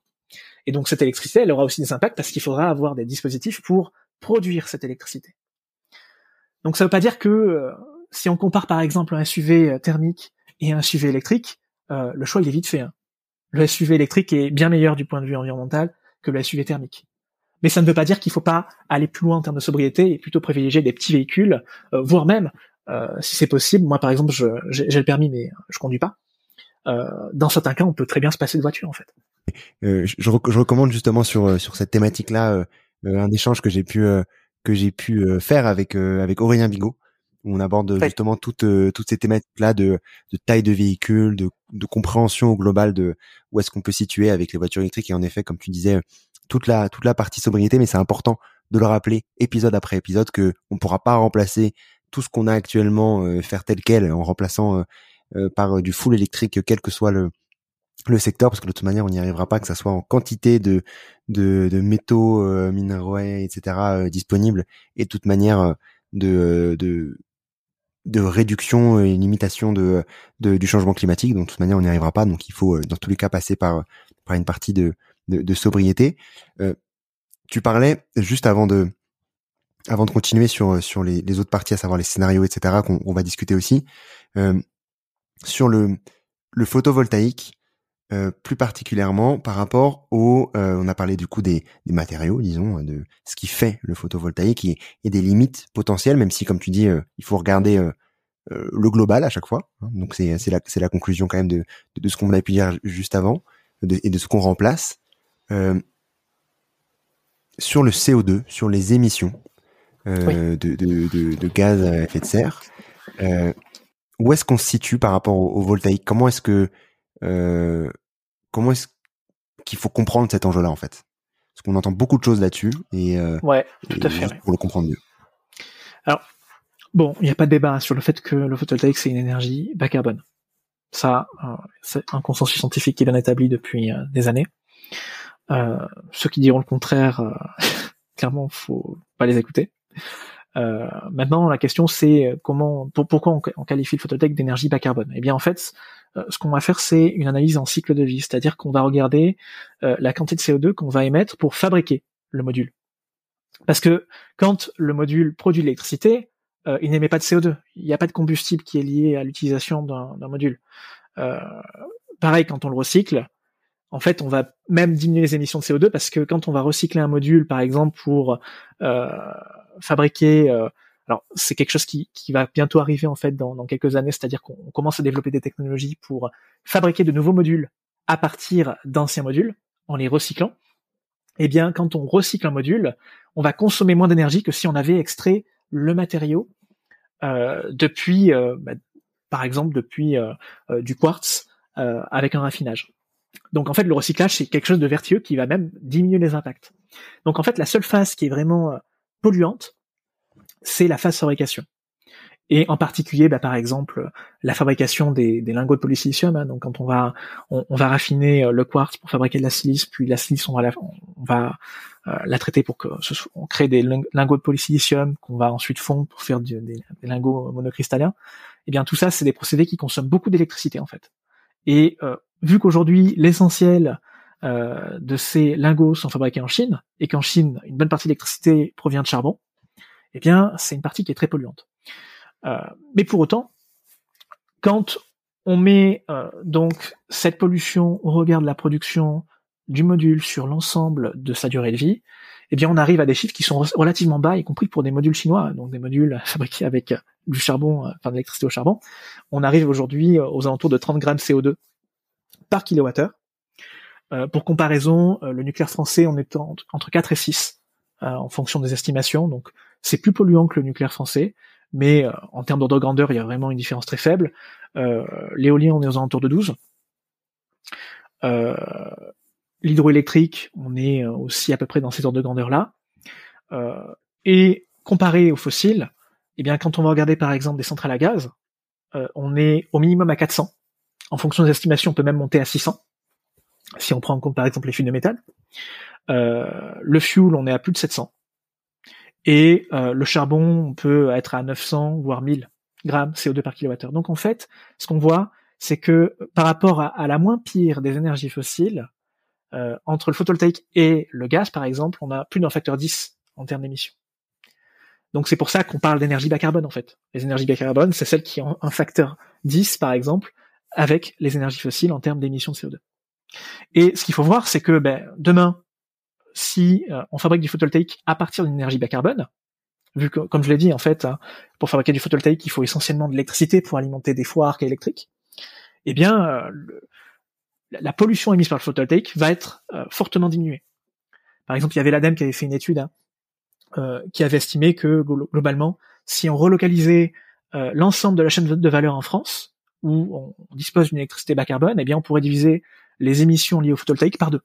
Et donc cette électricité, elle aura aussi des impacts parce qu'il faudra avoir des dispositifs pour produire cette électricité. Donc ça veut pas dire que euh, si on compare par exemple un SUV thermique et un SUV électrique, le choix il est vite fait. Hein. Le SUV électrique est bien meilleur du point de vue environnemental que le SUV thermique. Mais ça ne veut pas dire qu'il faut pas aller plus loin en termes de sobriété et plutôt privilégier des petits véhicules, euh, voire même, euh, si c'est possible, moi par exemple, j'ai le permis mais je conduis pas. Euh, dans certains cas, on peut très bien se passer de voiture en fait. Je, je, recommande justement sur sur cette thématique-là un échange que j'ai pu que j'ai pu faire avec avec Aurélien Bigot où on aborde justement toutes toutes ces thématiques-là de, de taille de véhicule, de, de compréhension globale de où est-ce qu'on peut situer avec les voitures électriques et en effet, comme tu disais, toute la toute la partie sobriété, mais c'est important de le rappeler épisode après épisode que on pourra pas remplacer tout ce qu'on a actuellement, euh, faire tel quel en remplaçant euh, euh, par du full électrique, quel que soit le le secteur, parce que de toute manière, on n'y arrivera pas, que ça soit en quantité de de, de métaux, minéraux, etc. disponibles, et de toute manière de de de réduction et limitation de, de, du changement climatique. Donc, de toute manière, on n'y arrivera pas. Donc, il faut dans tous les cas passer par par une partie de de, sobriété. Euh, tu parlais juste avant de avant de continuer sur sur les, autres parties, à savoir les scénarios, etc. qu'on va discuter aussi euh, sur le le photovoltaïque. Euh, plus particulièrement par rapport au, on a parlé du coup des, matériaux, disons, de ce qui fait le photovoltaïque et, des limites potentielles, même si, comme tu dis, il faut regarder le global à chaque fois. Hein. donc c'est la la conclusion quand même de de, ce qu'on a pu dire juste avant et de ce qu'on remplace. Euh, sur le CO2, sur les émissions euh, de, gaz à effet de serre, euh, où est-ce qu'on se situe par rapport au, voltaïque? Comment est-ce que comment est-ce qu'il faut comprendre cet enjeu-là en fait? Parce qu'on entend beaucoup de choses là-dessus et ouais, tout à fait, pour le comprendre mieux. Alors bon, il n'y a pas de débat sur le fait que le photovoltaïque c'est une énergie bas carbone. Ça, c'est un consensus scientifique qui est bien établi depuis des années. Euh, ceux qui diront le contraire, euh, clairement, faut pas les écouter. Euh, maintenant, la question c'est comment, pourquoi on, qualifie le photovoltaïque d'énergie bas carbone? Eh bien, en fait, ce qu'on va faire, c'est une analyse en cycle de vie, c'est-à-dire qu'on va regarder la quantité de CO2 qu'on va émettre pour fabriquer le module. Parce que quand le module produit de l'électricité, il n'émet pas de CO2. Il n'y a pas de combustible qui est lié à l'utilisation d'un module. pareil, quand on le recycle, en fait, on va même diminuer les émissions de CO2 parce que quand on va recycler un module, par exemple, pour euh, fabriquer, euh, alors c'est quelque chose qui, va bientôt arriver en fait dans, quelques années, c'est-à-dire qu'on commence à développer des technologies pour fabriquer de nouveaux modules à partir d'anciens modules en les recyclant. Eh bien, quand on recycle un module, on va consommer moins d'énergie que si on avait extrait le matériau euh, depuis, bah, par exemple, depuis du quartz avec un raffinage. Donc en fait, le recyclage, c'est quelque chose de vertueux qui va même diminuer les impacts. Donc en fait, la seule phase qui est vraiment euh, polluante, c'est la phase fabrication. Et en particulier, bah, par exemple, la fabrication des, lingots de polysilicium. Hein. donc quand on va on, va raffiner euh, le quartz pour fabriquer de la silice, puis la silice on va la, on va euh, la traiter pour que on crée des lingots de polysilicium qu'on va ensuite fondre pour faire des, des, lingots monocristallins. Et eh bien tout ça, c'est des procédés qui consomment beaucoup d'électricité en fait. Et vu qu'aujourd'hui l'essentiel euh, de ces lingots sont fabriqués en Chine et qu'en Chine une bonne partie de l'électricité provient de charbon, eh bien c'est une partie qui est très polluante. Euh, mais pour autant, quand on met euh, donc cette pollution au regard de la production du module sur l'ensemble de sa durée de vie, eh bien on arrive à des chiffres qui sont relativement bas, y compris pour des modules chinois, donc des modules fabriqués avec du charbon, enfin de l'électricité au charbon. On arrive aujourd'hui aux alentours de 30 grammes CO2 par kilowattheure. Euh, pour comparaison, euh, le nucléaire français, on est entre 4 et 6 euh, en fonction des estimations. Donc c'est plus polluant que le nucléaire français, mais en termes d'ordre de grandeur, il y a vraiment une différence très faible. L'éolien, on est aux alentours de 12. L'hydroélectrique, on est aussi à peu près dans ces ordres de grandeur-là. et comparé aux fossiles, eh bien, quand on va regarder par exemple des centrales à gaz, on est au minimum à 400 en fonction des estimations, on peut même monter à 600, si on prend en compte par exemple les fuels de métal. Euh, le fuel, on est à plus de 700. Et euh, le charbon, on peut être à 900, voire 1000 grammes CO2 par kilowattheure. Donc en fait, ce qu'on voit, c'est que par rapport à, la moins pire des énergies fossiles, euh, entre le photovoltaïque et le gaz, par exemple, on a plus d'un facteur 10 en termes d'émissions. Donc c'est pour ça qu'on parle d'énergie bas carbone en fait. Les énergies bas carbone, c'est celles qui ont un facteur 10 par exemple avec les énergies fossiles en termes d'émissions de CO2. Et ce qu'il faut voir, c'est que ben, demain, si on fabrique du photovoltaïque à partir d'une énergie bas carbone, vu que, comme je l'ai dit, en fait, hein, pour fabriquer du photovoltaïque, il faut essentiellement de l'électricité pour alimenter des fours électriques, eh bien, la pollution émise par le photovoltaïque va être fortement diminuée. Par exemple, il y avait l'ADEME qui avait fait une étude hein, euh, qui avait estimé que globalement, si on relocalisait euh, l'ensemble de la chaîne de valeur en France, où on dispose d'une électricité bas carbone, eh bien on pourrait diviser les émissions liées au photovoltaïque par deux,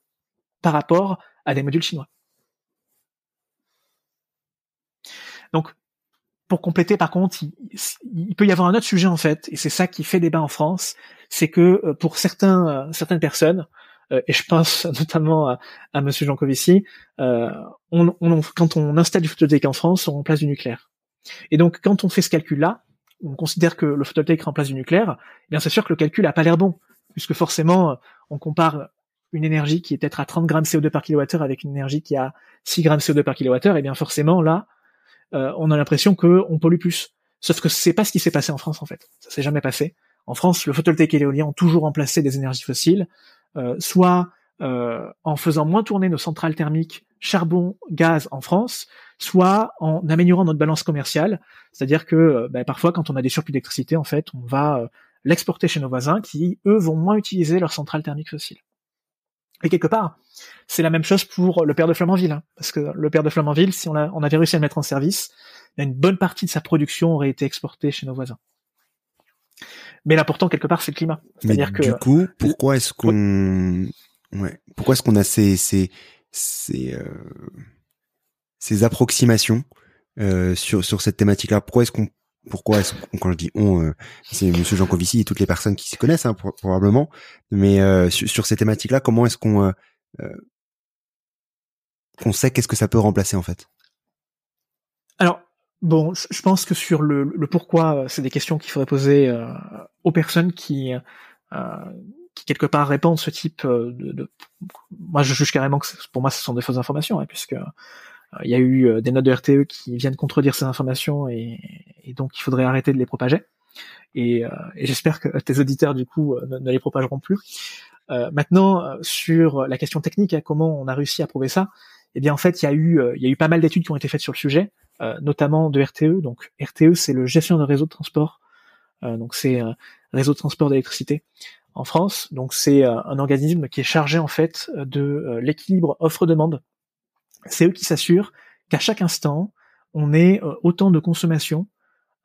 par rapport à des modules chinois. Donc, pour compléter, par contre, il, peut y avoir un autre sujet en fait, et c'est ça qui fait débat en France, c'est que euh, pour certains, certaines personnes, euh, et je pense notamment à, à Monsieur Jancovici, euh, on, on, quand on installe du photovoltaïque en France, on remplace du nucléaire. Et donc, quand on fait ce calcul-là, on considère que le photovoltaïque remplace du nucléaire, eh bien c'est sûr que le calcul n'a pas l'air bon, puisque forcément, on compare une énergie qui est peut-être à 30 grammes CO2 par kWh avec une énergie qui a 6 grammes CO2 par kWh, et bien forcément là, euh, on a l'impression qu'on pollue plus. Sauf que c'est pas ce qui s'est passé en France en fait. Ça s'est jamais passé. En France, le photovoltaïque et l'éolien ont toujours remplacé des énergies fossiles. Euh, soit euh, en faisant moins tourner nos centrales thermiques charbon, gaz en France, soit en améliorant notre balance commerciale, c'est-à-dire que euh, ben, parfois quand on a des surplus d'électricité, en fait, on va l'exporter chez nos voisins qui, eux, vont moins utiliser leurs centrales thermiques fossiles. Et quelque part, c'est la même chose pour le père de Flamanville, hein, parce que le père de Flamanville, si on, on avait réussi à le mettre en service, une bonne partie de sa production aurait été exportée chez nos voisins. Mais l'important quelque part c'est le climat. C'est-à-dire que du coup, pourquoi est-ce qu'on ouais, pourquoi est-ce qu'on a ces ces ces, euh... ces approximations euh, sur sur cette thématique-là? Pourquoi est-ce qu'on pourquoi est-ce qu'on quand je dis on euh, c'est Monsieur Jean Covici et toutes les personnes qui s'y connaissent hein, probablement, mais euh, sur, sur, ces thématiques-là, comment est-ce qu'on qu'on sait qu'est-ce que ça peut remplacer en fait? Bon, je pense que sur le, le pourquoi, euh, c'est des questions qu'il faudrait poser euh, aux personnes qui, euh, qui quelque part répondent ce type de, de, Moi, je juge carrément que pour moi, ce sont des fausses informations, hein, puisque il y a eu des notes de RTE qui viennent contredire ces informations, et, et donc il faudrait arrêter de les propager. Et, et j'espère que tes auditeurs du coup ne, les propageront plus. maintenant, sur la question technique, hein, comment on a réussi à prouver ça Eh bien, en fait, il y eu, il y a eu pas mal d'études qui ont été faites sur le sujet. Euh, notamment de RTE. Donc RTE, c'est le gestionnaire de réseau de transport. Euh, donc c'est un réseau de transport d'électricité en France. Donc c'est euh, un organisme qui est chargé en fait de l'équilibre offre-demande. C'est eux qui s'assurent qu'à chaque instant, on ait autant de consommation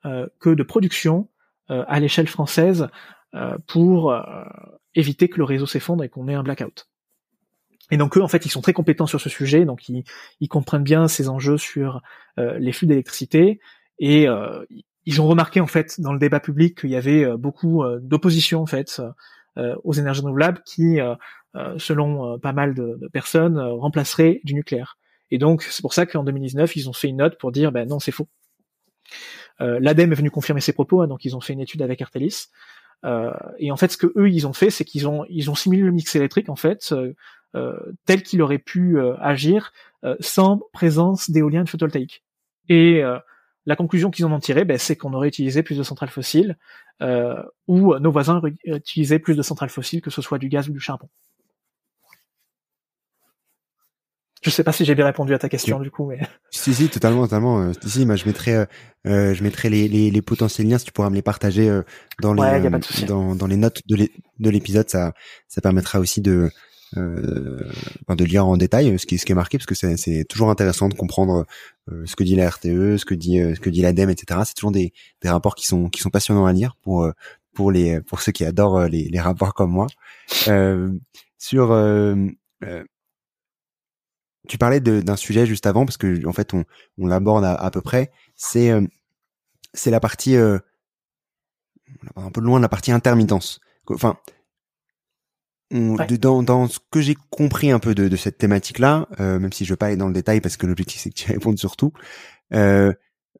que de production à l'échelle française pour éviter que le réseau s'effondre et qu'on ait un blackout. Et donc eux, en fait, ils sont très compétents sur ce sujet, donc ils, ils comprennent bien ces enjeux sur euh, les flux d'électricité, et euh, ils ont remarqué en fait dans le débat public qu'il y avait euh, beaucoup d'opposition en fait aux énergies renouvelables qui, selon pas mal de, de, personnes, remplaceraient du nucléaire. Et donc c'est pour ça qu'en 2019, ils ont fait une note pour dire ben non, c'est faux. L'ADEME est venu confirmer ses propos, hein, donc ils ont fait une étude avec Artelis. et en fait, ce que eux ils ont fait, c'est qu'ils ont ils ont simulé le mix électrique en fait euh, tel qu'il aurait pu euh, agir euh, sans présence d'éoliennes photovoltaïques. Et la conclusion qu'ils en ont tirée, ben, c'est qu'on aurait utilisé plus de centrales fossiles, ou nos voisins auraient utilisé plus de centrales fossiles, que ce soit du gaz ou du charbon. Je sais pas si j'ai bien répondu à ta question du coup, mais si si totalement totalement. si moi je mettrai je mettrai les, les, les, potentiels liens si tu pourras me les partager dans les dans, dans les notes de l'épisode ça ça permettra aussi de euh, de lire en détail ce qui, ce qui est marqué parce que c'est toujours intéressant de comprendre euh, ce que dit la RTE, ce que dit euh, ce que dit l'ADEME, etc. C'est toujours des, des rapports qui sont qui sont passionnants à lire pour euh, pour les pour ceux qui adorent les, les rapports comme moi. sur tu parlais d'un sujet juste avant parce que en fait on, on l'aborde à, à, peu près. C'est c'est la partie un peu loin de la partie intermittence. Enfin, dans, dans, ce que j'ai compris un peu de, de cette thématique-là, euh, même si je veux pas aller dans le détail parce que l'objectif c'est que tu répondes surtout, euh,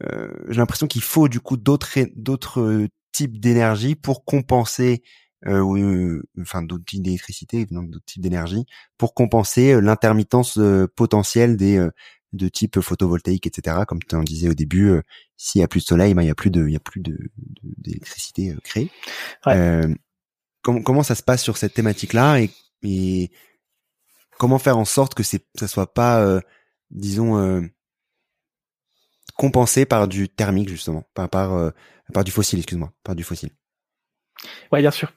euh, j'ai l'impression qu'il faut du coup d'autres d'autres types d'énergie pour compenser, euh, enfin d'autres types d'électricité, donc d'autres types d'énergie pour compenser l'intermittence potentielle des de type photovoltaïque, etc. Comme tu en disais au début, s'il y a plus de soleil, ben il y a plus de il y a plus de d'électricité créée. Ouais comment, ça se passe sur cette thématique-là et, comment faire en sorte que ça soit pas, disons, compensé par du thermique justement, par par par du fossile, excuse-moi, par du fossile? Ouais, bien sûr.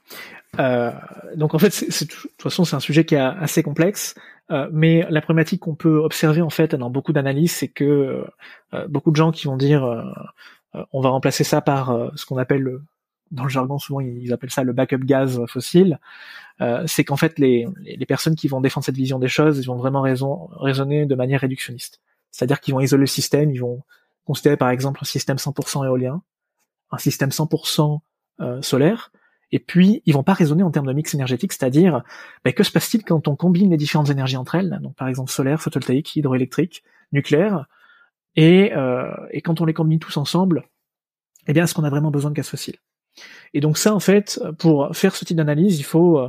Euh, donc en fait, c'est, de toute façon, c'est un sujet qui est assez complexe. Euh, mais la problématique qu'on peut observer en fait dans beaucoup d'analyses, c'est que euh, beaucoup de gens qui vont dire on va remplacer ça par ce qu'on appelle le, dans le jargon souvent ils appellent ça le backup gaz fossile, c'est qu'en fait les, les, personnes qui vont défendre cette vision des choses, ils vont vraiment raison, raisonner de manière réductionniste. C'est-à-dire qu'ils vont isoler le système, ils vont considérer par exemple un système 100% éolien, un système 100% solaire, et puis, ils vont pas raisonner en termes de mix énergétique, c'est-à-dire, ben, que se passe-t-il quand on combine les différentes énergies entre elles, donc par exemple solaire, photovoltaïque, hydroélectrique, nucléaire, et, euh, et quand on les combine tous ensemble, eh bien, est-ce qu'on a vraiment besoin de gaz fossile? Et donc ça, en fait, pour faire ce type d'analyse, il faut, euh,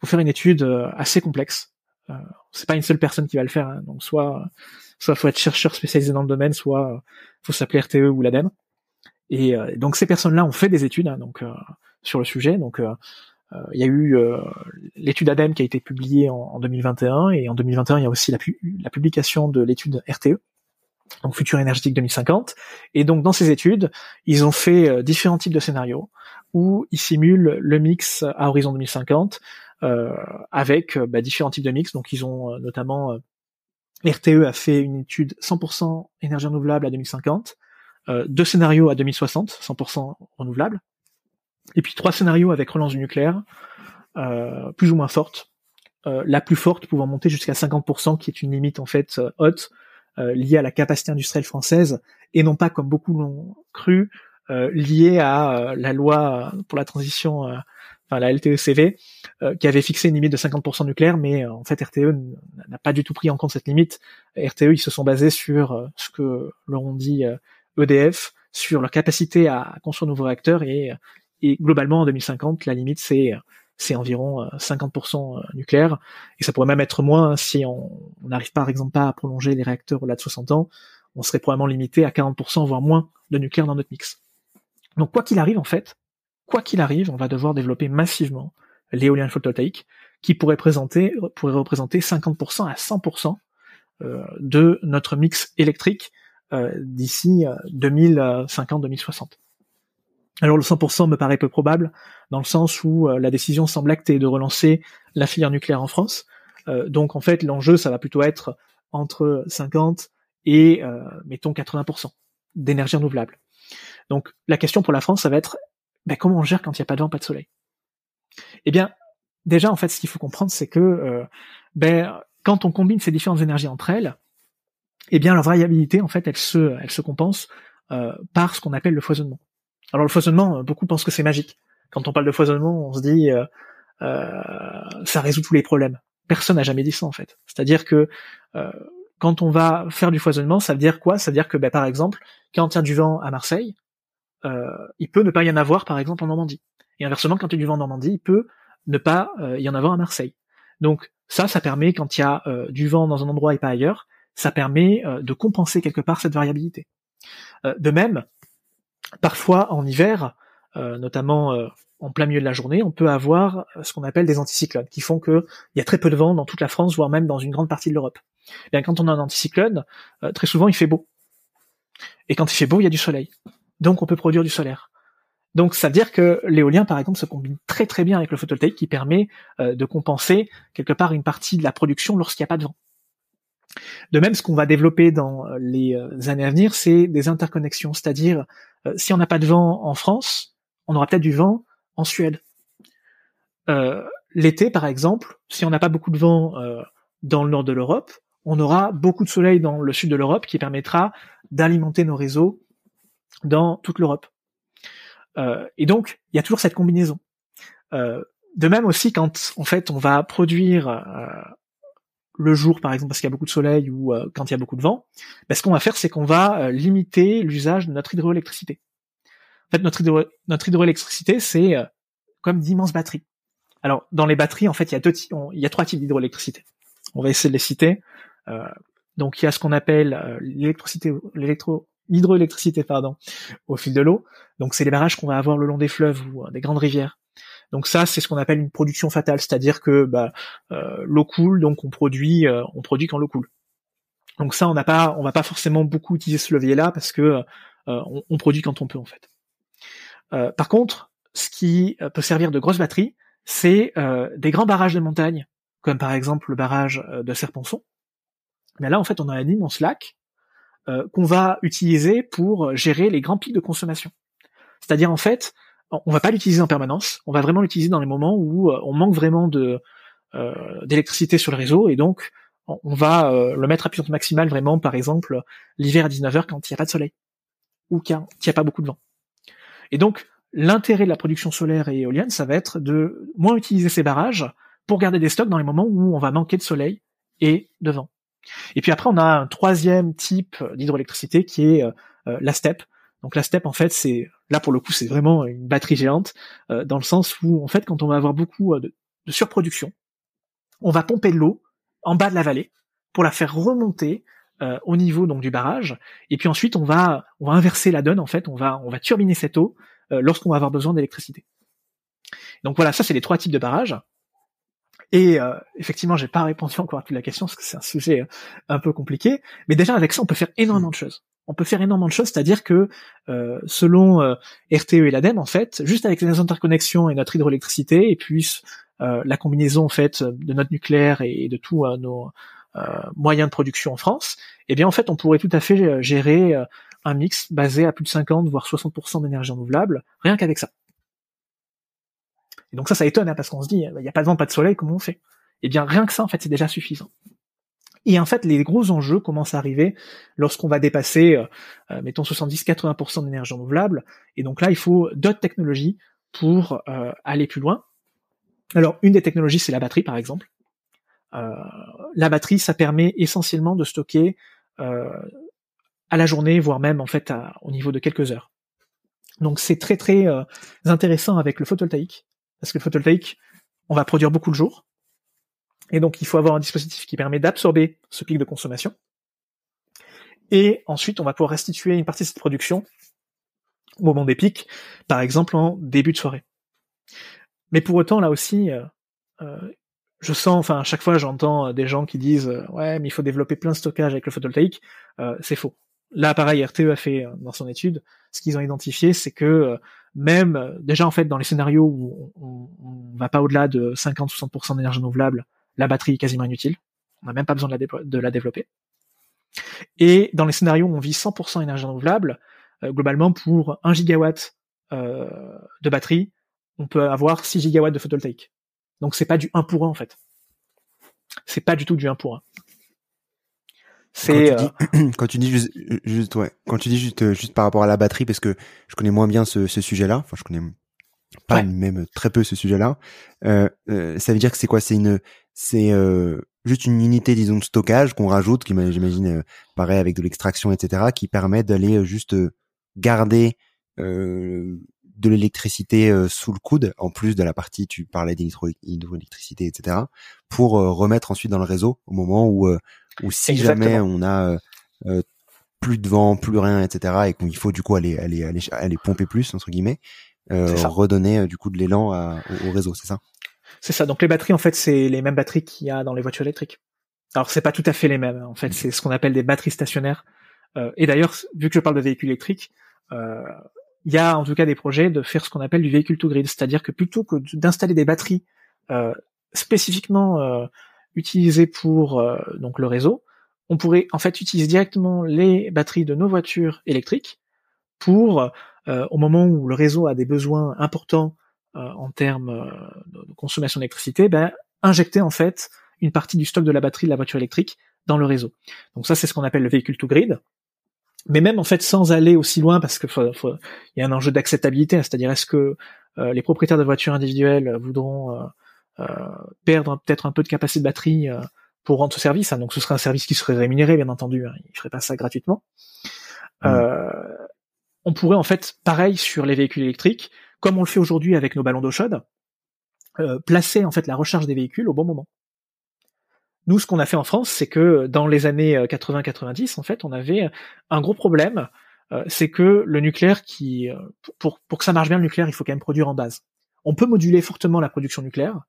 faut faire une étude euh, assez complexe. Euh, c'est pas une seule personne qui va le faire, hein. donc soit, soit faut être chercheur spécialisé dans le domaine, soit faut s'appeler RTE ou l'ADEME. Et donc ces personnes-là ont fait des études, hein, donc sur le sujet. Donc euh, euh, il y a eu euh, l'étude ADEME qui a été publiée en, 2021 et en 2021 il y a aussi la, la publication de l'étude RTE donc Futur énergétique 2050. Et donc dans ces études, ils ont fait différents types de scénarios où ils simulent le mix à horizon 2050 euh, avec bah, différents types de mix. Donc ils ont notamment RTE a fait une étude 100% énergie renouvelable à 2050, deux scénarios à 2060, 100% renouvelable, et puis trois scénarios avec relance du nucléaire, euh, plus ou moins forte. Euh, la plus forte pouvant monter jusqu'à 50%, qui est une limite en fait euh, haute, liée à la capacité industrielle française, et non pas comme beaucoup l'ont cru, liée à la loi pour la transition, enfin la LTECV, qui avait fixé une limite de 50% nucléaire, mais en fait RTE n'a pas du tout pris en compte cette limite. RTE, ils se sont basés sur ce que leur ont dit EDF, sur leur capacité à construire de nouveaux réacteurs et et globalement, en 2050, la limite, c'est c'est environ 50% euh, euh, nucléaire, et ça pourrait même être moins si on n'arrive pas, par exemple, pas à prolonger les réacteurs au-delà de 60 ans, on serait probablement limité à 40%, voire moins, de nucléaire dans notre mix. Donc quoi qu'il arrive, en fait, quoi qu'il arrive, on va devoir développer massivement l'éolien photovoltaïque, qui pourrait, présenter, pourrait représenter 50% à 100% euh, de notre mix électrique d'ici 2050-2060. Alors le 100% me paraît peu probable, dans le sens où euh, la décision semble actée de relancer la filière nucléaire en France. Euh, donc en fait, l'enjeu, ça va plutôt être entre 50 et, euh, mettons, 80% d'énergie renouvelable. Donc la question pour la France, ça va être, ben, comment on gère quand il n'y a pas de vent, pas de soleil? Eh bien, déjà, en fait, ce qu'il faut comprendre, c'est que ben, quand on combine ces différentes énergies entre elles, eh bien, leur variabilité, en fait, elle se, elle se compense par ce qu'on appelle le foisonnement. Alors le foisonnement, euh, beaucoup pensent que c'est magique. Quand on parle de foisonnement, on se dit euh, euh, ça résout tous les problèmes. Personne n'a jamais dit ça en fait. C'est-à-dire que euh, quand on va faire du foisonnement, ça veut dire quoi? Ça veut dire que bah, par exemple, quand il y a du vent à Marseille, il peut ne pas y en avoir par exemple en Normandie. Et inversement, quand il y a du vent en Normandie, il peut ne pas y en avoir à Marseille. Donc ça, ça permet quand il y a du vent dans un endroit et pas ailleurs, ça permet de compenser quelque part cette variabilité. de même, parfois en hiver, euh, notamment euh, en plein milieu de la journée, on peut avoir euh, ce qu'on appelle des anticyclones, qui font qu'il y a très peu de vent dans toute la France, voire même dans une grande partie de l'Europe. Eh bien, quand on a un anticyclone, très souvent il fait beau. Et quand il fait beau, il y a du soleil. Donc on peut produire du solaire. Donc ça veut dire que l'éolien, par exemple, se combine très très bien avec le photovoltaïque qui permet de compenser quelque part une partie de la production lorsqu'il n'y a pas de vent. De même, ce qu'on va développer dans les années à venir, c'est des interconnexions, c'est-à-dire euh, si on n'a pas de vent en France, on aura peut-être du vent en Suède. Euh, l'été, par exemple, si on n'a pas beaucoup de vent euh, dans le nord de l'Europe, on aura beaucoup de soleil dans le sud de l'Europe qui permettra d'alimenter nos réseaux dans toute l'Europe. et donc, il y a toujours cette combinaison. de même aussi, quand en fait on va produire le jour, par exemple, parce qu'il y a beaucoup de soleil ou euh, quand il y a beaucoup de vent, ben, ce qu'on va faire, c'est qu'on va euh, limiter l'usage de notre hydroélectricité. En fait, notre, hydroélectricité, c'est euh, comme d'immenses batteries. Alors, dans les batteries, en fait, il y a deux, il y a trois types d'hydroélectricité. On va essayer de les citer. donc, il y a ce qu'on appelle l'électricité, l'électro, l'hydroélectricité, pardon, au fil de l'eau. Donc, c'est les barrages qu'on va avoir le long des fleuves ou des grandes rivières. Donc ça, c'est ce qu'on appelle une production fatale, c'est-à-dire que bah, euh, l'eau coule, donc on produit, euh, on produit quand l'eau coule. Donc ça, on n'a pas, on va pas forcément beaucoup utiliser ce levier-là parce que euh, on, produit quand on peut en fait. par contre, ce qui peut servir de grosse batterie, c'est des grands barrages de montagne, comme par exemple le barrage de Serponçon. Mais là, en fait, on a un immense lac qu'on va utiliser pour gérer les grands pics de consommation. C'est-à-dire en fait, on va pas l'utiliser en permanence, on va vraiment l'utiliser dans les moments où euh, on manque vraiment de euh, d'électricité sur le réseau et donc on va euh, le mettre à puissance maximale vraiment par exemple l'hiver à 19h quand il n'y a pas de soleil ou quand il n'y a pas beaucoup de vent. Et donc l'intérêt de la production solaire et éolienne, ça va être de moins utiliser ces barrages pour garder des stocks dans les moments où on va manquer de soleil et de vent. Et puis après, on a un troisième type d'hydroélectricité qui est la steppe. Donc la steppe, en fait, c'est là pour le coup, c'est vraiment une batterie géante euh, dans le sens où, en fait, quand on va avoir beaucoup euh, de, surproduction, on va pomper de l'eau en bas de la vallée pour la faire remonter euh, au niveau donc du barrage, et puis ensuite on va on va inverser la donne en fait, on va on va turbiner cette eau lorsqu'on va avoir besoin d'électricité. Donc voilà, ça c'est les trois types de barrages. Et euh, effectivement, j'ai pas répondu encore à toute la question parce que c'est un sujet un peu compliqué. Mais déjà avec ça, on peut faire énormément de choses on peut faire énormément de choses, c'est-à-dire que euh, selon euh, RTE et l'ADEME, en fait, juste avec les interconnexions et notre hydroélectricité, et puis euh, la combinaison en fait de notre nucléaire et de tous nos moyens de production en France, eh bien en fait, on pourrait tout à fait gérer un mix basé à plus de 50 voire 60% d'énergie renouvelable, rien qu'avec ça. Et donc ça, ça étonne hein, parce qu'on se dit, il n'y a pas de vent, pas de soleil, comment on fait? Eh bien rien que ça, en fait, c'est déjà suffisant. Et en fait, les gros enjeux commencent à arriver lorsqu'on va dépasser, euh, euh mettons 70-80% d'énergie renouvelable. Et donc là, il faut d'autres technologies pour euh, aller plus loin. Alors, une des technologies, c'est la batterie, par exemple. Euh, la batterie, ça permet essentiellement de stocker à la journée, voire même en fait au niveau de quelques heures. Donc c'est très très intéressant avec le photovoltaïque, parce que le photovoltaïque, on va produire beaucoup le jour, et donc, il faut avoir un dispositif qui permet d'absorber ce pic de consommation. Et ensuite, on va pouvoir restituer une partie de cette production au moment des pics, par exemple en début de soirée. Mais pour autant, là aussi, euh, euh, je sens, enfin, à chaque fois, j'entends des gens qui disent ouais, mais il faut développer plein de stockage avec le photovoltaïque. Euh, c'est faux. Là, pareil, RTE a fait dans son étude, ce qu'ils ont identifié, c'est que même déjà en fait dans les scénarios où on, on va pas au-delà de 50-60% d'énergie renouvelable la batterie est quasiment inutile. On n'a même pas besoin de la, développer. Et dans les scénarios où on vit 100% énergie renouvelable, euh, globalement pour 1 gigawatt euh, de batterie, on peut avoir 6 gigawatts de photovoltaïque. Donc c'est pas du 1 pour 1 en fait. C'est pas du tout du 1 pour 1. C'est quand, tu dis juste, juste ouais, quand tu dis juste juste par rapport à la batterie parce que je connais moins bien ce, ce sujet-là, enfin je connais pas même très peu ce sujet-là. Euh, euh, ça veut dire que c'est quoi? C'est une, c'est euh, juste une unité, disons, de stockage qu'on rajoute, qui j'imagine pareil avec de l'extraction, etc., qui permet d'aller juste garder de l'électricité sous le coude, en plus de la partie, tu parlais d'hydroélectricité, etc., pour remettre ensuite dans le réseau au moment où, où si jamais on a plus de vent, plus rien, etc., et qu'il faut du coup aller, aller, aller, aller pomper plus entre guillemets, euh, redonner euh, du coup de l'élan au, réseau, c'est ça? C'est ça. Donc les batteries, en fait, c'est les mêmes batteries qu'il y a dans les voitures électriques. Alors c'est pas tout à fait les mêmes. En fait, c'est ce qu'on appelle des batteries stationnaires. Euh, et d'ailleurs, vu que je parle de véhicules électriques, il y a en tout cas des projets de faire ce qu'on appelle du véhicule to grid, c'est-à-dire que plutôt que d'installer des batteries spécifiquement utilisées pour donc le réseau, on pourrait en fait utiliser directement les batteries de nos voitures électriques pour euh, au moment où le réseau a des besoins importants euh, en termes euh, de consommation d'électricité, ben, injecter en fait une partie du stock de la batterie de la voiture électrique dans le réseau. Donc ça, c'est ce qu'on appelle le véhicule to grid. Mais même en fait, sans aller aussi loin, parce que il y a un enjeu d'acceptabilité, hein, c'est-à-dire est-ce que les propriétaires de voitures individuelles voudront perdre peut-être un peu de capacité de batterie pour rendre ce service. Hein. donc ce serait un service qui serait rémunéré, bien entendu. Hein, ils feraient pas ça gratuitement. Mmh on pourrait en fait, pareil sur les véhicules électriques, comme on le fait aujourd'hui avec nos ballons d'eau chaude, euh, placer en fait la recharge des véhicules au bon moment. Nous, ce qu'on a fait en France, c'est que dans les années 80-90, euh, en fait, on avait un gros problème, euh, c'est que le nucléaire, qui pour, pour que ça marche bien le nucléaire, il faut quand même produire en base. on peut moduler fortement la production nucléaire.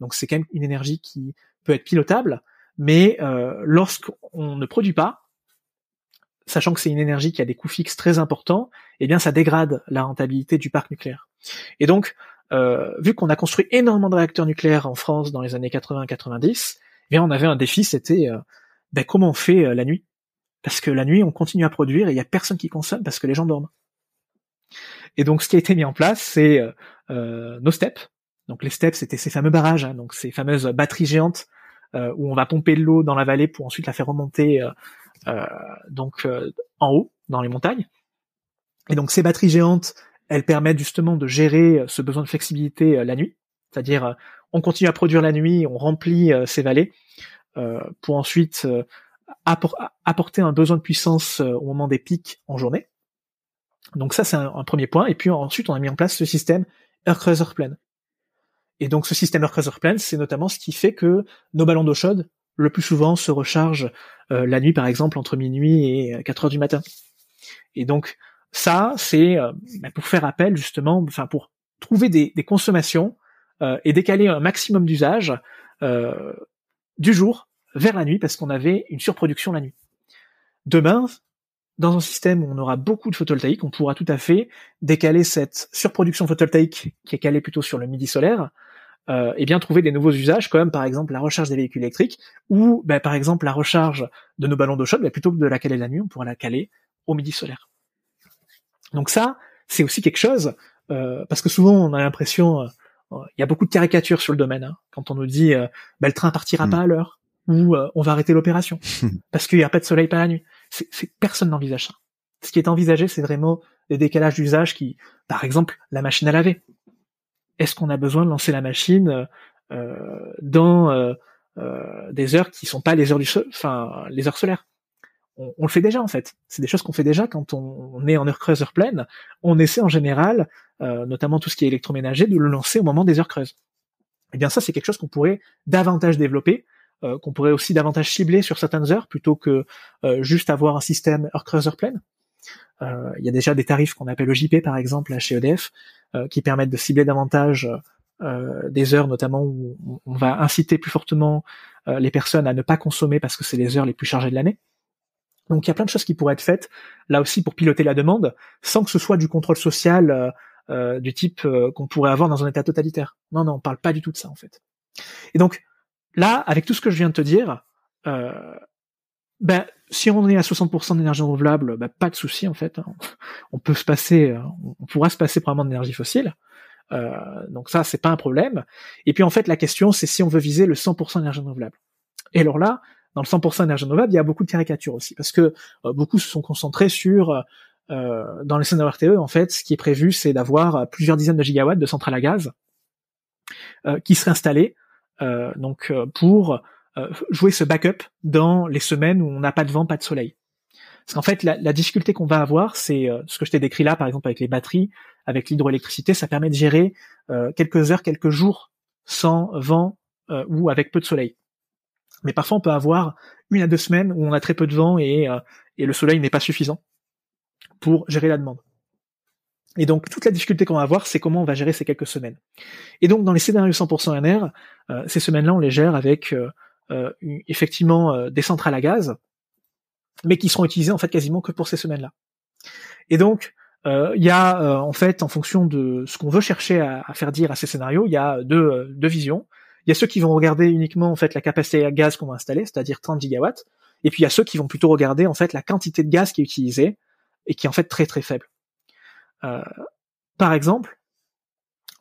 Donc c'est quand même une énergie qui peut être pilotable, mais euh, lorsqu'on ne produit pas, sachant que c'est une énergie qui a des coûts fixes très importants, eh bien ça dégrade la rentabilité du parc nucléaire. Et donc, euh, vu qu'on a construit énormément de réacteurs nucléaires en France dans les années 80-90, eh bien on avait un défi, c'était euh, ben, comment on fait euh, la nuit? Parce que la nuit, on continue à produire et il y a personne qui consomme parce que les gens dorment. Et donc ce qui a été mis en place, c'est nos steps. Donc les steps, c'était ces fameux barrages, hein, donc ces fameuses batteries géantes où on va pomper de l'eau dans la vallée pour ensuite la faire remonter donc euh, en haut, dans les montagnes. Et donc ces batteries géantes, elles permettent justement de gérer euh, ce besoin de flexibilité la nuit. C'est-à-dire, on continue à produire la nuit, on remplit ces vallées pour ensuite apporter un besoin de puissance au moment des pics en journée. Donc ça, c'est un, premier point. Et puis ensuite, on a mis en place ce système Air Cruiser Plane. Et donc ce système Air Cruiser Plane, c'est notamment ce qui fait que nos ballons d'eau chaude le plus souvent se recharge euh, la nuit, par exemple, entre minuit et 4 heures du matin. Et donc, ça, c'est euh, bah, pour faire appel, justement, enfin, pour trouver des, consommations euh, et décaler un maximum d'usage du jour vers la nuit, parce qu'on avait une surproduction la nuit. Demain, dans un système où on aura beaucoup de photovoltaïque, on pourra tout à fait décaler cette surproduction photovoltaïque qui est calée plutôt sur le midi solaire euh, et bien trouver des nouveaux usages comme par exemple la recharge des véhicules électriques ou ben, par exemple la recharge de nos ballons d'eau chaude, ben, plutôt que de la caler la nuit, on pourra la caler au midi solaire. Donc ça, c'est aussi quelque chose euh, parce que souvent on a l'impression, euh, il y a beaucoup de caricatures sur le domaine hein, quand on nous dit ben, le train partira pas à l'heure ou on va arrêter l'opération parce qu'il n'y a pas de soleil pas la nuit. C'est, personne n'envisage ça. Ce qui est envisagé, c'est vraiment des décalages d'usage qui, par exemple, la machine à laver est-ce qu'on a besoin de lancer la machine euh, dans euh, euh, des heures qui sont pas les heures du enfin les heures solaires? On, le fait déjà en fait. C'est des choses qu'on fait déjà quand on, est en heure creuse, heure pleine. On essaie en général, notamment tout ce qui est électroménager, de le lancer au moment des heures creuses. Et eh bien ça, c'est quelque chose qu'on pourrait davantage développer, qu'on pourrait aussi davantage cibler sur certaines heures plutôt que juste avoir un système heure creuse, heure pleine. Euh, il y a déjà des tarifs qu'on appelle EJP par exemple chez EDF euh, qui permettent de cibler davantage euh, des heures notamment où on va inciter plus fortement les personnes à ne pas consommer parce que c'est les heures les plus chargées de l'année. Donc il y a plein de choses qui pourraient être faites là aussi pour piloter la demande sans que ce soit du contrôle social du type qu'on pourrait avoir dans un état totalitaire. Non, non, on parle pas du tout de ça en fait. Et donc là, avec tout ce que je viens de te dire, ben si on est à 60% d'énergie renouvelable, bah, pas de souci en fait. Hein. On peut se passer, euh, on pourra se passer probablement d'énergie fossile. Euh, donc ça, c'est pas un problème. Et puis en fait, la question, c'est si on veut viser le 100% d'énergie renouvelable. Et alors là, dans le 100% d'énergie renouvelable, il y a beaucoup de caricatures aussi, parce que euh, beaucoup se sont concentrés sur dans les scénarios RTE, en fait, ce qui est prévu, c'est d'avoir plusieurs dizaines de gigawatts de centrales à gaz qui seraient installées donc pour euh, jouer ce backup dans les semaines où on n'a pas de vent, pas de soleil. Parce qu'en fait, la, difficulté qu'on va avoir, c'est euh, ce que je t'ai décrit là, par exemple avec les batteries, avec l'hydroélectricité, ça permet de gérer euh, quelques heures, quelques jours sans vent ou avec peu de soleil. Mais parfois, on peut avoir une à deux semaines où on a très peu de vent et, et le soleil n'est pas suffisant pour gérer la demande. Et donc toute la difficulté qu'on va avoir, c'est comment on va gérer ces quelques semaines. Et donc dans les scénarios 100% NR, ces semaines-là, on les gère avec euh, effectivement euh, des centrales à gaz, mais qui seront utilisées en fait quasiment que pour ces semaines-là. Et donc, euh, il y a en fait, en fonction de ce qu'on veut chercher à, faire dire à ces scénarios, il y a deux, deux visions. Il y a ceux qui vont regarder uniquement en fait la capacité à gaz qu'on va installer, c'est-à-dire 30 gigawatts, et puis il y a ceux qui vont plutôt regarder en fait la quantité de gaz qui est utilisée et qui est en fait très très faible. Euh, par exemple,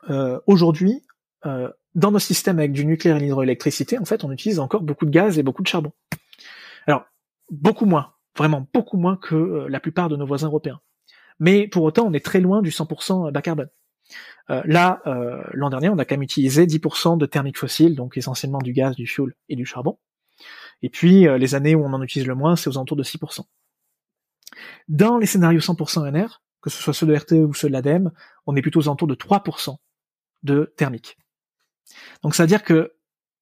euh, aujourd'hui, euh, dans nos systèmes avec du nucléaire et l'hydroélectricité, en fait, on utilise encore beaucoup de gaz et beaucoup de charbon. Alors, beaucoup moins, vraiment beaucoup moins que euh, la plupart de nos voisins européens. Mais pour autant, on est très loin du 100% bas carbone. Euh, là, euh, l'an dernier, on a quand même utilisé 10% de thermique fossile, donc essentiellement du gaz, du fuel et du charbon. Et puis, les années où on en utilise le moins, c'est aux alentours de 6%. Dans les scénarios 100% NR, que ce soit ceux de RTE ou ceux de l'ADEME, on est plutôt aux alentours de 3% de thermique. Donc ça veut dire que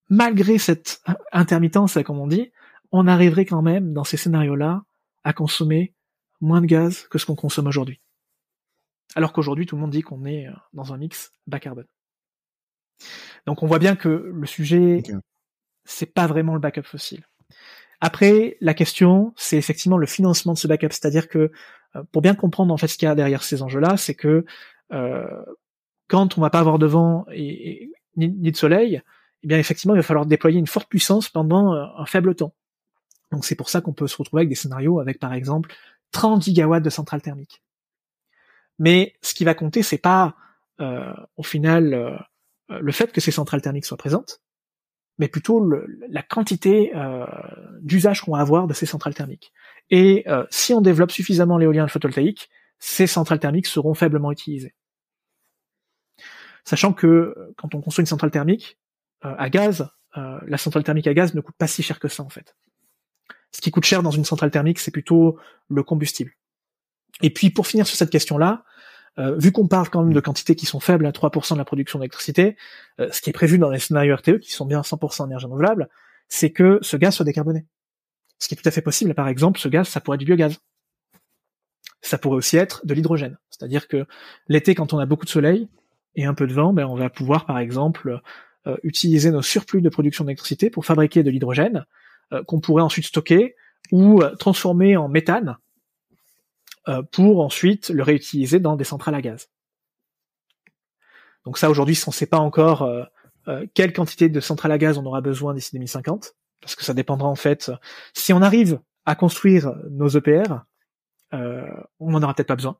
malgré cette intermittence, comme on dit, on arriverait quand même dans ces scénarios-là à consommer moins de gaz que ce qu'on consomme aujourd'hui. Alors qu'aujourd'hui, tout le monde dit qu'on est euh, dans un mix bas carbone. Donc on voit bien que le sujet, c'est pas vraiment le backup fossile. Après, la question, c'est effectivement le financement de ce backup, c'est-à-dire que euh, pour bien comprendre en fait ce qu'il y a derrière ces enjeux-là, c'est que euh, quand on va pas avoir de vent et, ni, de soleil, eh bien effectivement, il va falloir déployer une forte puissance pendant euh, un faible temps. Donc c'est pour ça qu'on peut se retrouver avec des scénarios avec par exemple 30 gigawatts de centrales thermiques. Mais ce qui va compter, c'est pas euh, au final euh, le fait que ces centrales thermiques soient présentes, mais plutôt la quantité euh, d'usage qu'on va avoir de ces centrales thermiques. Et euh, si on développe suffisamment l'éolien et le photovoltaïque, ces centrales thermiques seront faiblement utilisées. Sachant que quand on construit une centrale thermique à gaz, la centrale thermique à gaz ne coûte pas si cher que ça en fait. Ce qui coûte cher dans une centrale thermique, c'est plutôt le combustible. Et puis pour finir sur cette question-là, euh, vu qu'on parle quand même de quantités qui sont faibles à 3% de la production d'électricité, euh, ce qui est prévu dans les scénarios RTE, qui sont bien 100% énergie renouvelable, c'est que ce gaz soit décarboné. Ce qui est tout à fait possible, par exemple, ce gaz, ça pourrait être du biogaz. Ça pourrait aussi être de l'hydrogène. C'est-à-dire que l'été, quand on a beaucoup de soleil et un peu de vent, ben, on va pouvoir, par exemple, euh, utiliser nos surplus de production d'électricité pour fabriquer de l'hydrogène qu'on pourrait ensuite stocker ou transformer en méthane euh, pour ensuite le réutiliser dans des centrales à gaz. Donc ça, aujourd'hui, on ne sait pas encore euh, euh, quelle quantité de centrales à gaz on aura besoin d'ici 2050, parce que ça dépendra en fait. Si on arrive à construire nos EPR, on n'en aura peut-être pas besoin.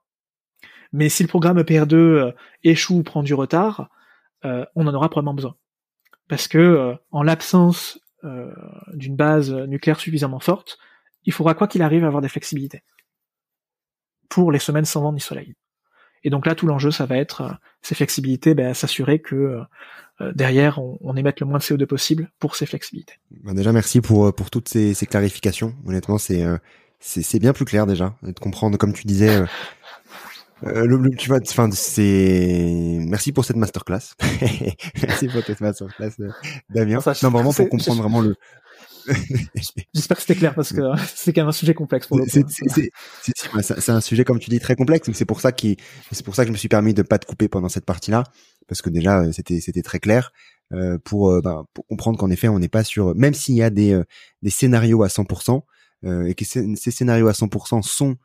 Mais si le programme EPR2 échoue ou prend du retard, on en aura probablement besoin. Parce que en l'absence d'une base nucléaire suffisamment forte, il faudra quoi qu'il arrive avoir des flexibilités pour les semaines sans vent ni soleil. Et donc là, tout l'enjeu, ça va être euh, ces flexibilités, ben, s'assurer que euh, euh, derrière, on, on, émette le moins de CO2 possible pour ces flexibilités. Ben déjà, merci pour pour toutes ces, ces clarifications. Honnêtement, c'est c'est bien plus clair déjà de comprendre, comme tu disais. Euh, le, tu vois, enfin, c'est. Merci pour cette masterclass. Merci pour cette masterclass, Damien. non, vraiment pour comprendre vraiment le, J'espère que c'était clair parce que c'est quand même un sujet complexe pour C'est un sujet comme tu dis très complexe, c'est pour ça qui c'est pour ça que je me suis permis de pas te couper pendant cette partie-là parce que déjà euh, c'était c'était très clair euh, pour, euh, ben, pour comprendre qu'en effet on n'est pas sur même s'il y a des euh, des scénarios à 100% euh, et que ces, scénarios à 100% sont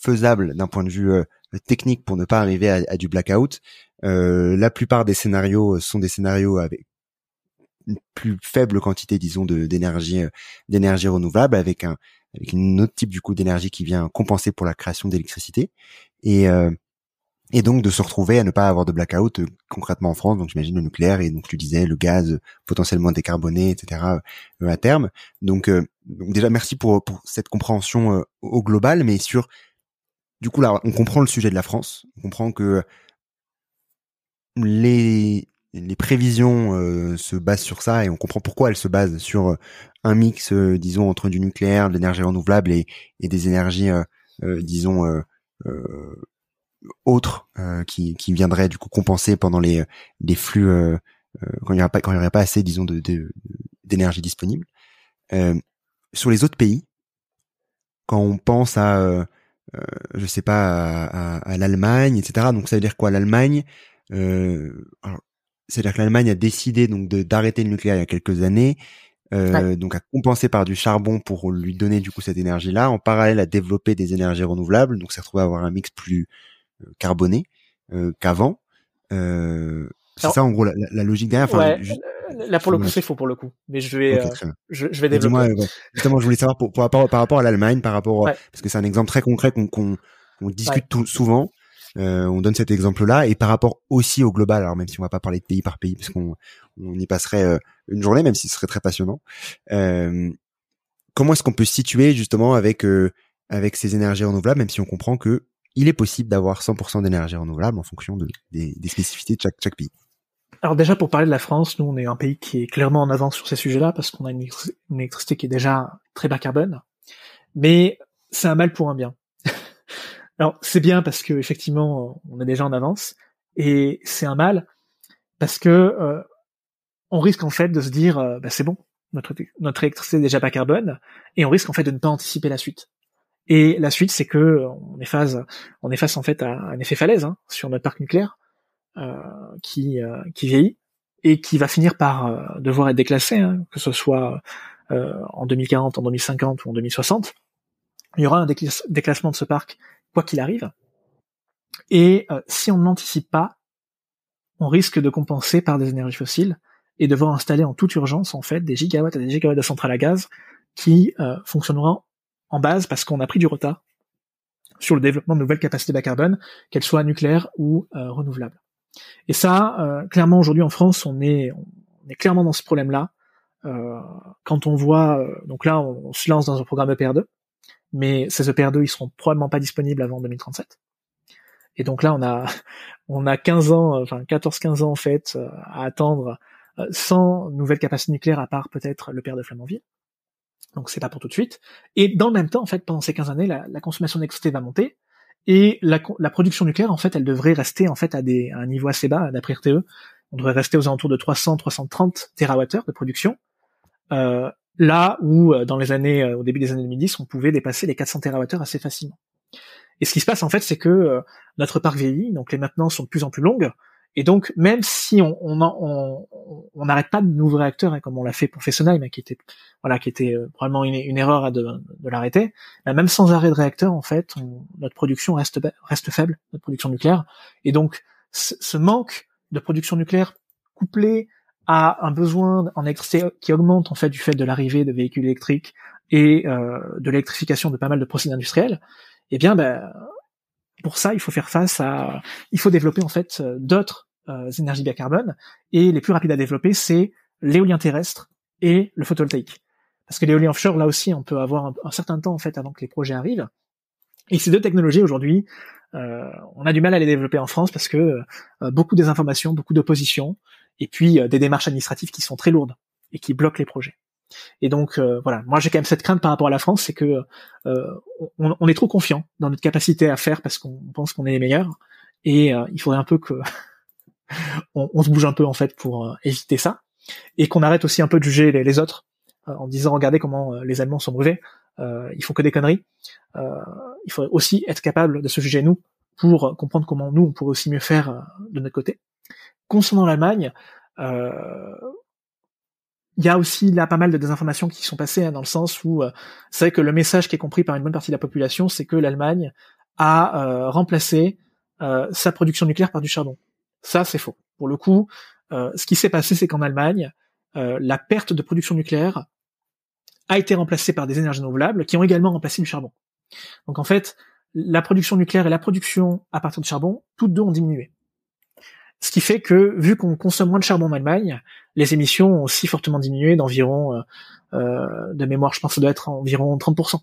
faisables d'un point de vue technique pour ne pas arriver à, à du blackout. la plupart des scénarios sont des scénarios avec une plus faible quantité, disons, d'énergie euh, d'énergie renouvelable avec un avec une autre type du coup d'énergie qui vient compenser pour la création d'électricité et euh, et donc de se retrouver à ne pas avoir de blackout euh, concrètement en France. Donc j'imagine le nucléaire et donc tu disais le gaz potentiellement décarboné, etc. à terme. Donc, donc, déjà merci pour pour cette compréhension au global, mais sur du coup là on comprend le sujet de la France, on comprend que les prévisions euh, se basent sur ça et on comprend pourquoi elles se basent sur euh, un mix, euh, disons, entre du nucléaire, de l'énergie renouvelable et, et, des énergies, disons, autres qui, qui viendraient du coup compenser pendant les, flux quand il n'y aurait pas assez, disons, de d'énergie disponible. sur les autres pays, quand on pense à je sais pas à, à, l'Allemagne, etc. Donc ça veut dire quoi L'Allemagne, euh, c'est-à-dire que l'Allemagne a décidé donc d'arrêter le nucléaire il y a quelques années, euh, donc à compenser par du charbon pour lui donner du coup cette énergie-là. En parallèle, à développer des énergies renouvelables, donc s'est retrouvé à avoir un mix plus euh, carboné euh, qu'avant. Euh, c'est ça en gros la, la logique derrière. Enfin, là pour le coup c'est faux pour le coup, mais je vais euh, je, je, vais développer. Ouais, justement, je voulais savoir pour, par, rapport, par rapport à l'Allemagne, par rapport parce que c'est un exemple très concret qu'on qu'on discute tout, souvent. Euh, on donne cet exemple-là et par rapport aussi au global, alors même si on va pas parler de pays par pays, parce qu'on on y passerait euh, une journée, même si ce serait très passionnant. Euh, comment est-ce qu'on peut se situer justement avec avec ces énergies renouvelables, même si on comprend que il est possible d'avoir 100% d'énergie renouvelable en fonction de, des, des, spécificités de chaque, chaque pays? Alors déjà pour parler de la France, nous on est un pays qui est clairement en avance sur ces sujets-là parce qu'on a une, électricité qui est déjà très bas carbone, mais c'est un mal pour un bien. Alors c'est bien parce que effectivement on est déjà en avance et c'est un mal parce que euh, on risque en fait de se dire euh, bah, c'est bon notre notre électricité est déjà pas carbone et on risque en fait de ne pas anticiper la suite. Et la suite c'est que on est face on en fait à un effet falaise hein, sur notre parc nucléaire qui qui vieillit et qui va finir par devoir être déclassé, hein, que ce soit en 2040, en 2050 ou en 2060. Il y aura un déclassement de ce parc quoi qu'il arrive. Et si on ne l'anticipe pas, on risque de compenser par des énergies fossiles et devoir installer en toute urgence en fait des gigawatts et des gigawatts de centrales à gaz qui euh, fonctionneront en base parce qu'on a pris du retard sur le développement de nouvelles capacités bas carbone, qu'elles soient nucléaires ou euh, renouvelables. Et ça, euh, clairement aujourd'hui en France, on est, on est clairement dans ce problème-là. quand on voit, donc là, on, se lance dans un programme EPR2, mais ces EPR2, ils seront probablement pas disponibles avant 2037. Et donc là, on a, on a 15 ans, enfin 14-15 ans en fait, à attendre sans nouvelles capacités nucléaires à part peut-être le père de Flamanville. Donc c'est pas pour tout de suite. Et dans le même temps, en fait, pendant ces 15 années, la, consommation d'électricité va monter et la, production nucléaire, en fait, elle devrait rester en fait à, des, un niveau assez bas d'après RTE. On devrait rester aux alentours de 300-330 TWh de production. Euh, là où euh, dans les années, euh, au début des années 2010, on pouvait dépasser les 400 TWh assez facilement. Et ce qui se passe en fait, c'est que notre parc vieillit, donc les maintenances sont de plus en plus longues. Et donc, même si on on on n'arrête pas de nouveaux réacteurs, hein, comme on l'a fait pour Fessenheim, hein, qui était voilà, qui était euh, probablement une, une erreur de, de l'arrêter, bah, même sans arrêt de réacteur, en fait, notre production reste reste faible, notre production nucléaire. Et donc, ce manque de production nucléaire couplé à un besoin en électricité qui augmente en fait du fait de l'arrivée de véhicules électriques et euh, de l'électrification de pas mal de procédés industriels, eh bien, ben, pour ça, il faut faire face à, il faut développer en fait euh, d'autres euh, énergies bas carbone et les plus rapides à développer, c'est l'éolien terrestre et le photovoltaïque. Parce que l'éolien offshore, là aussi, on peut avoir un, certain temps en fait avant que les projets arrivent. Et ces deux technologies aujourd'hui, euh, on a du mal à les développer en France parce que beaucoup des informations, beaucoup d'opposition, et puis des démarches administratives qui sont très lourdes et qui bloquent les projets. Et donc euh, voilà, moi j'ai quand même cette crainte par rapport à la France, c'est que euh, on, est trop confiant dans notre capacité à faire parce qu'on pense qu'on est les meilleurs, et euh, il faudrait un peu que on, se bouge un peu en fait pour éviter ça, et qu'on arrête aussi un peu de juger les, autres en disant regardez comment les Allemands sont mauvais, ils font que des conneries. il faudrait aussi être capable de se juger nous pour comprendre comment nous on pourrait aussi mieux faire de notre côté. Concernant l'Allemagne, il y a aussi là pas mal de désinformations qui sont passées hein, dans le sens où euh, c'est que le message qui est compris par une bonne partie de la population, c'est que l'Allemagne a euh, remplacé euh, sa production nucléaire par du charbon. Ça, c'est faux. Pour le coup, ce qui s'est passé, c'est qu'en Allemagne, la perte de production nucléaire a été remplacée par des énergies renouvelables qui ont également remplacé du charbon. Donc en fait, la production nucléaire et la production à partir de charbon, toutes deux ont diminué. Ce qui fait que, vu qu'on consomme moins de charbon en Allemagne, les émissions ont aussi fortement diminué d'environ, euh, euh, de mémoire, je pense que ça doit être environ 30%.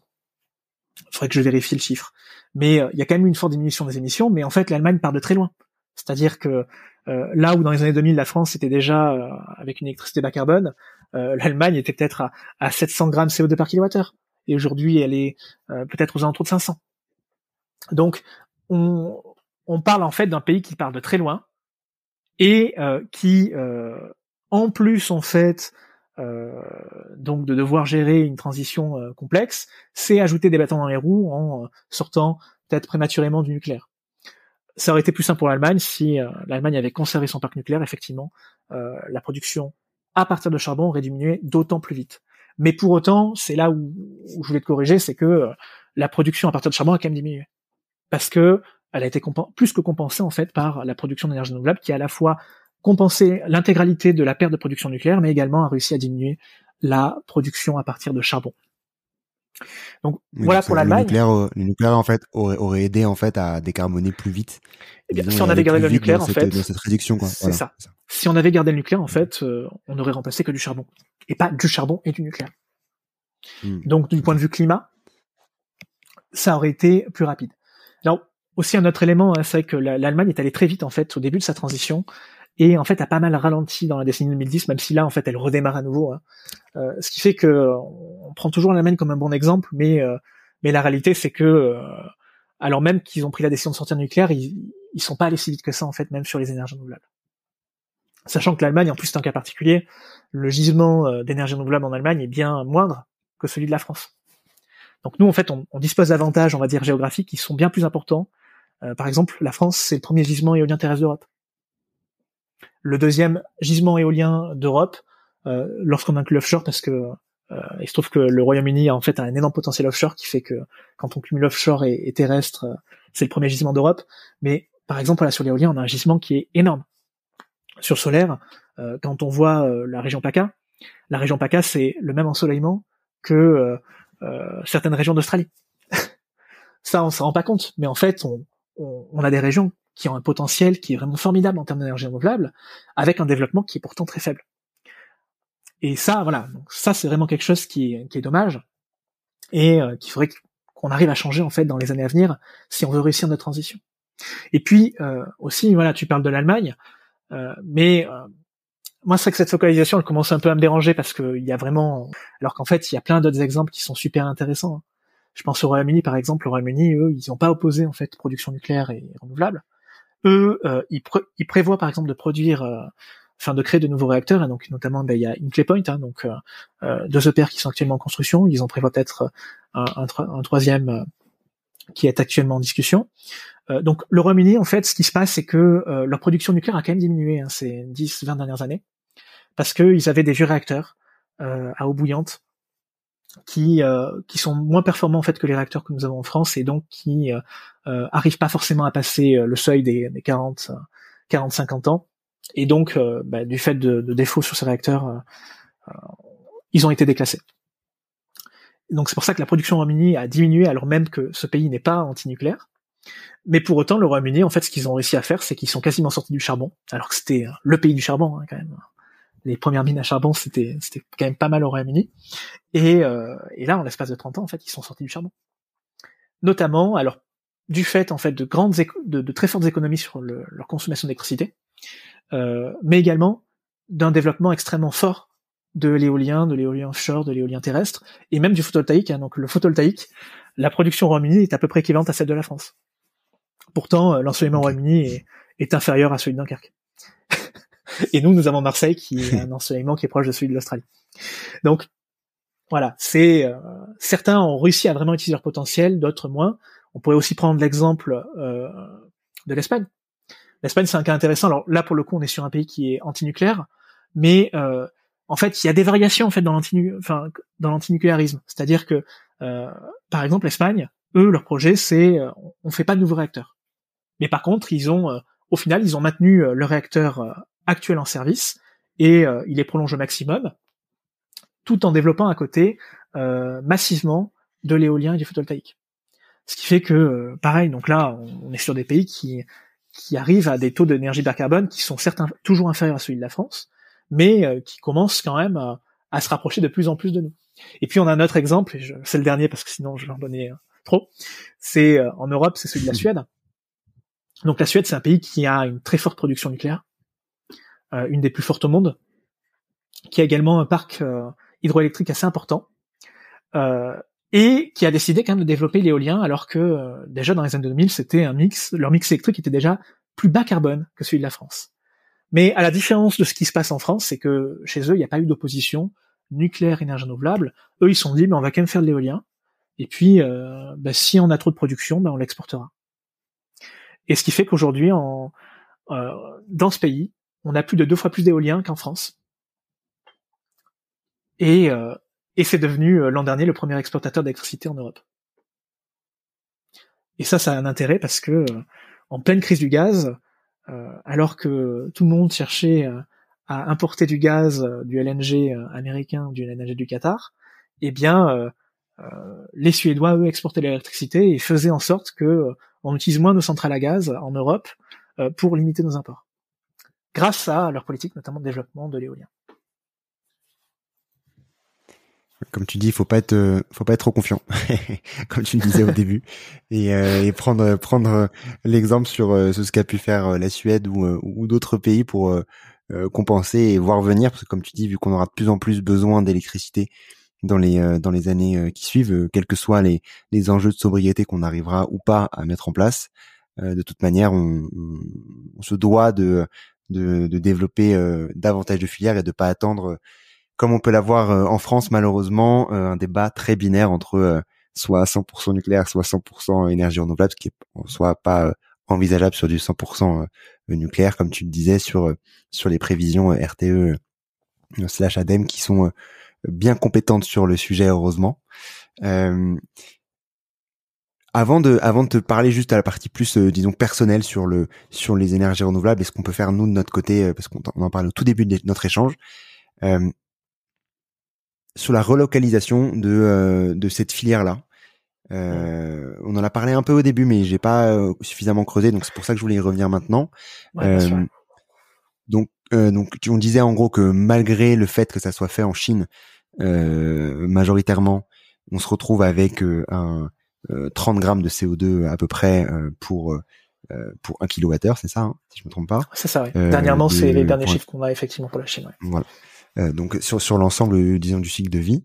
Il faudrait que je vérifie le chiffre. Mais euh, il y a quand même une forte diminution des émissions, mais en fait l'Allemagne part de très loin. C'est-à-dire que là où dans les années 2000 la France était déjà avec une électricité bas carbone, l'Allemagne était peut-être à, à, 700 grammes CO2 par kilowattheure. Et aujourd'hui elle est peut-être aux alentours de 500. Donc on, on parle en fait d'un pays qui part de très loin, et euh, qui, euh, en plus en fait, euh, donc de devoir gérer une transition complexe, c'est ajouter des bâtons dans les roues en sortant peut-être prématurément du nucléaire. Ça aurait été plus simple pour l'Allemagne si l'Allemagne avait conservé son parc nucléaire. Effectivement, la production à partir de charbon aurait diminué d'autant plus vite. Mais pour autant, c'est là où, où, je voulais te corriger, c'est que la production à partir de charbon a quand même diminué. Parce que elle a été plus que compensée en fait par la production d'énergie renouvelable qui a à la fois compensé l'intégralité de la perte de production nucléaire, mais également a réussi à diminuer la production à partir de charbon. Donc voilà pour l'Allemagne. Le nucléaire, en fait aurait, aidé en fait à décarboner plus vite. Eh si on avait gardé le nucléaire, en fait, cette réduction, c'est ça. Si on avait gardé le nucléaire, en fait, euh, on aurait remplacé que du charbon et pas du charbon et du nucléaire. Hmm. Donc du point de vue climat, ça aurait été plus rapide. Alors aussi un autre élément, hein, c'est que l'Allemagne est allée très vite en fait au début de sa transition et en fait a pas mal ralenti dans la décennie 2010, même si là en fait elle redémarre à nouveau. Hein. Euh, ce qui fait que on prend toujours l'Allemagne comme un bon exemple, mais euh, mais la réalité c'est que euh, alors même qu'ils ont pris la décision de sortir du nucléaire, ils, ils sont pas allés si vite que ça en fait, même sur les énergies renouvelables. Sachant que l'Allemagne, en plus c'est un cas particulier, le gisement d'énergie renouvelable en Allemagne est bien moindre que celui de la France. Donc nous en fait on dispose d'avantages, on va dire géographiques, qui sont bien plus importants euh, par exemple, la France, c'est le premier gisement éolien terrestre d'Europe. le deuxième gisement éolien d'Europe, lorsqu'on inclut l'offshore, parce que il se trouve que le Royaume-Uni a en fait un énorme potentiel offshore qui fait que quand on cumule offshore et, terrestre, c'est le premier gisement d'Europe. Mais par exemple, là sur l'éolien, on a un gisement qui est énorme. Sur solaire, quand on voit la région PACA, la région PACA c'est le même ensoleillement que certaines régions d'Australie. Ça, on s'en rend pas compte, mais en fait, on, on, a des régions qui ont un potentiel qui est vraiment formidable en termes d'énergie renouvelable, avec un développement qui est pourtant très faible. Et ça, voilà, ça c'est vraiment quelque chose qui est, qui est dommage et euh, qu'il faudrait qu'on arrive à changer en fait dans les années à venir si on veut réussir notre transition. Et puis euh, aussi, voilà, tu parles de l'Allemagne, euh, mais euh, moi c'est que cette focalisation elle commence un peu à me déranger parce qu'il y a vraiment, alors qu'en fait il y a plein d'autres exemples qui sont super intéressants. Hein. Je pense au Royaume-Uni par exemple. Au Royaume-Uni, eux, ils n'ont pas opposé en fait production nucléaire et renouvelable. Eux, euh, ils, prévoient par exemple de produire, euh, enfin de créer de nouveaux réacteurs. Donc notamment, ben, il y a Inclay Point, hein, donc euh, euh deux EPR qui sont actuellement en construction. Ils en prévoient peut-être un, troisième qui est actuellement en discussion. Donc le Royaume-Uni, en fait, ce qui se passe, c'est que leur production nucléaire a quand même diminué hein, ces 10-20 dernières années, parce qu'ils avaient des vieux réacteurs à eau bouillante qui euh, qui sont moins performants en fait que les réacteurs que nous avons en France et donc qui euh, euh arrivent pas forcément à passer euh, le seuil des, des 40 40 50 ans et donc bah, du fait de, de, défauts sur ces réacteurs ils ont été déclassés. donc c'est pour ça que la production au Royaume-Uni a diminué alors même que ce pays n'est pas anti-nucléaire. Mais pour autant, le Royaume-Uni, en fait, ce qu'ils ont réussi à faire, c'est qu'ils sont quasiment sortis du charbon, alors que c'était le pays du charbon, hein, quand même les premières mines à charbon, c'était c'était quand même pas mal au Royaume-Uni. Et, euh, et là, en l'espace de 30 ans, en fait, ils sont sortis du charbon. Notamment, alors du fait en fait de grandes de, de, très fortes économies sur le, leur consommation d'électricité, euh, mais également d'un développement extrêmement fort de l'éolien, de l'éolien offshore, de l'éolien terrestre, et même du photovoltaïque. Hein. Donc le photovoltaïque, la production au Royaume-Uni est à peu près équivalente à celle de la France. Pourtant, euh, l'ensoleillement au Royaume-Uni est, est inférieur à celui de Dunkerque. Et nous, nous avons Marseille qui est un ensoleillement qui est proche de celui de l'Australie. Donc voilà, c'est euh, certains ont réussi à vraiment utiliser leur potentiel, d'autres moins. On pourrait aussi prendre l'exemple euh, de l'Espagne. L'Espagne, c'est un cas intéressant. Alors là, pour le coup, on est sur un pays qui est antinucléaire, mais euh, en fait, il y a des variations en fait dans l'antinucléarisme. C'est-à-dire que, euh, par exemple, l'Espagne, eux, leur projet, c'est on fait pas de nouveaux réacteurs. Mais par contre, ils ont, au final, ils ont maintenu le réacteur actuels en service et euh, il les prolonge au maximum, tout en développant à côté euh, massivement de l'éolien et du photovoltaïque. Ce qui fait que, euh, pareil, donc là, on, est sur des pays qui, qui arrivent à des taux d'énergie bas carbone qui sont certes toujours inférieurs à celui de la France, mais qui commencent quand même à, se rapprocher de plus en plus de nous. Et puis on a un autre exemple, c'est le dernier parce que sinon je vais en trop, c'est en Europe, c'est celui de la Suède. Donc la Suède, c'est un pays qui a une très forte production nucléaire, une des plus fortes au monde, qui a également un parc euh, hydroélectrique assez important, euh, et qui a décidé quand même de développer l'éolien, alors que déjà dans les années 2000, c'était un mix, leur mix électrique était déjà plus bas carbone que celui de la France. Mais à la différence de ce qui se passe en France, c'est que chez eux, il n'y a pas eu d'opposition nucléaire, énergie renouvelable. Eux, ils sont dit, mais on va quand même faire de l'éolien. Et puis, euh, bah, si on a trop de production, bah, on l'exportera. Et ce qui fait qu'aujourd'hui, euh, dans ce pays, on a plus de deux fois plus d'éoliens qu'en France. Et, euh, c'est devenu euh, l'an dernier le premier exportateur d'électricité en Europe. Et ça, ça a un intérêt parce que euh, en pleine crise du gaz, alors que tout le monde cherchait à importer du gaz, du LNG américain du LNG du Qatar, eh bien, les Suédois, eux, exportaient l'électricité et faisaient en sorte que on utilise moins nos centrales à gaz en Europe pour limiter nos imports grâce à leur politique notamment de développement de l'éolien. Comme tu dis, il faut pas être, euh, faut pas être trop confiant, comme tu disais au début, et, euh, et, prendre prendre l'exemple sur euh, ce qu'a pu faire la Suède ou, d'autres pays pour compenser et voir venir, parce que comme tu dis, vu qu'on aura de plus en plus besoin d'électricité dans les dans les années qui suivent, quels que soient les enjeux de sobriété qu'on arrivera ou pas à mettre en place, de toute manière, on se doit de de, de développer euh, davantage de filières et de pas attendre, euh, comme on peut l'avoir euh, en France malheureusement, un débat très binaire entre soit 100% nucléaire, soit 100% énergie renouvelable, ce qui est en soit pas envisageable sur du 100% nucléaire, comme tu le disais, sur sur les prévisions RTE slash ADEME qui sont bien compétentes sur le sujet, heureusement. Avant de avant de te parler juste à la partie plus disons personnelle sur le sur les énergies renouvelables et ce qu'on peut faire nous de notre côté parce qu'on en parle au tout début de notre échange sur la relocalisation de de cette filière là euh, on en a parlé un peu au début, mais j'ai pas euh, suffisamment creusé, donc c'est pour ça que je voulais y revenir maintenant. euh, donc, euh, donc, on disait en gros que malgré le fait que ça soit fait en Chine majoritairement, on se retrouve avec un 30 grammes de CO2 à peu près pour pour un kilowattheure, c'est ça, hein, si je me trompe pas. C'est ça. Ouais. Dernièrement, c'est les derniers chiffres qu'on a effectivement pour la Chine. Ouais. Voilà. donc sur sur l'ensemble, disons, du cycle de vie.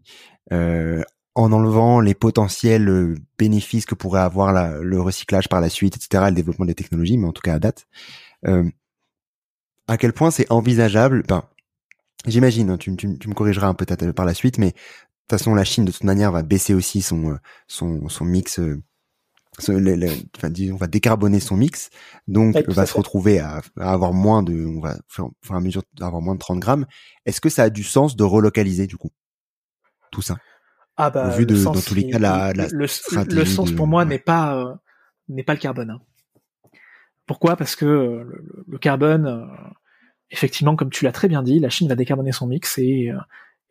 Euh, en enlevant les potentiels euh, bénéfices que pourrait avoir la, le recyclage par la suite, etc., le développement des technologies, mais en tout cas à date, euh, à quel point c'est envisageable, ben, j'imagine, hein, tu, tu, tu, me corrigeras un peu par la suite, mais toute façon, la Chine, de toute manière, va baisser aussi son, euh, son, son mix, euh, enfin, disons, va décarboner son mix, donc va se retrouver à, à, avoir moins de, on va faire, à mesure d'avoir moins de 30 grammes. Est-ce que ça a du sens de relocaliser, du coup, tout ça? Ah bah, vu de, dans tous les cas, la, la le, le, sens pour moi n'est pas euh, n'est pas le carbone. Hein. Pourquoi? Parce que le, carbone, euh, effectivement, comme tu l'as très bien dit, la Chine va décarboner son mix et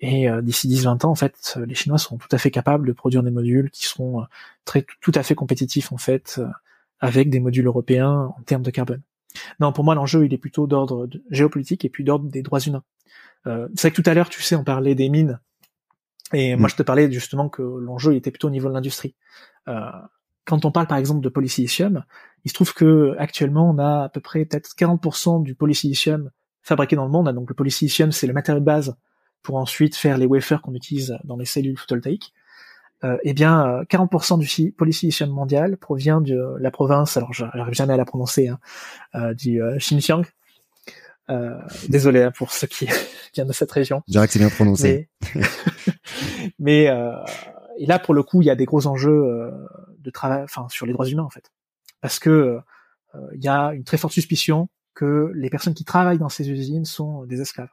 et d'ici 10-20 ans, en fait, les Chinois sont tout à fait capables de produire des modules qui seront très tout à fait compétitifs en fait avec des modules européens en termes de carbone. Non, pour moi, l'enjeu il est plutôt d'ordre géopolitique et puis d'ordre des droits humains. Euh, c'est vrai que tout à l'heure, tu sais, on parlait des mines et moi, mm. je te parlais justement que l'enjeu était plutôt au niveau de l'industrie. Euh, quand on parle par exemple de polysilicium, il se trouve que actuellement on a à peu près peut-être 40% du polysilicium fabriqué dans le monde. Donc le polysilicium, c'est le matériau de base pour ensuite faire les wafers qu'on utilise dans les cellules photovoltaïques. Euh, eh bien, 40% du polysilicium mondial provient de la province, alors j'arrive jamais à la prononcer, hein, euh, du euh, Xinjiang, euh, désolé hein, pour ceux qui viennent de cette région. Je dirais que c'est bien prononcé. Mais, euh, et là, pour le coup, il y a des gros enjeux euh, de travail, enfin, sur les droits humains en fait, parce que il y a une très forte suspicion que les personnes qui travaillent dans ces usines sont des esclaves.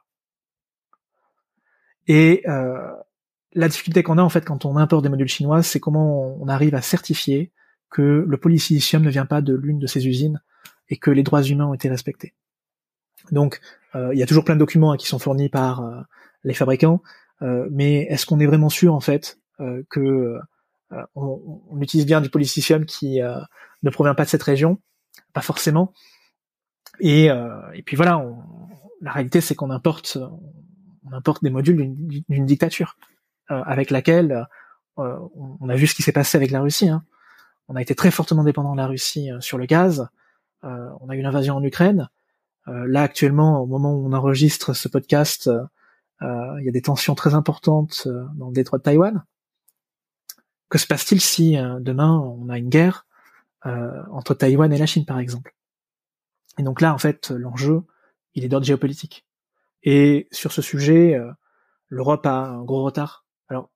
Et la difficulté qu'on a en fait quand on importe des modules chinois, c'est comment on arrive à certifier que le polysilicium ne vient pas de l'une de ces usines et que les droits humains ont été respectés. Donc, euh, il y a toujours plein de documents hein, qui sont fournis par euh, les fabricants, euh, mais est-ce qu'on est vraiment sûr en fait que on, on, utilise bien du polysilicium qui ne provient pas de cette région? Pas forcément. Et, et puis voilà, on, la réalité c'est qu'on importe, on importe des modules d'une dictature avec laquelle on a vu ce qui s'est passé avec la Russie. Hein. On a été très fortement dépendant de la Russie sur le gaz. on a eu l'invasion en Ukraine. Euh, là actuellement, au moment où on enregistre ce podcast, euh, euh, il y a des tensions très importantes dans le détroit de Taïwan. Que se passe-t-il si demain on a une guerre entre Taïwan et la Chine, par exemple? Et donc là, en fait, l'enjeu, il est d'ordre géopolitique. Et sur ce sujet, l'Europe a un gros retard. Alors,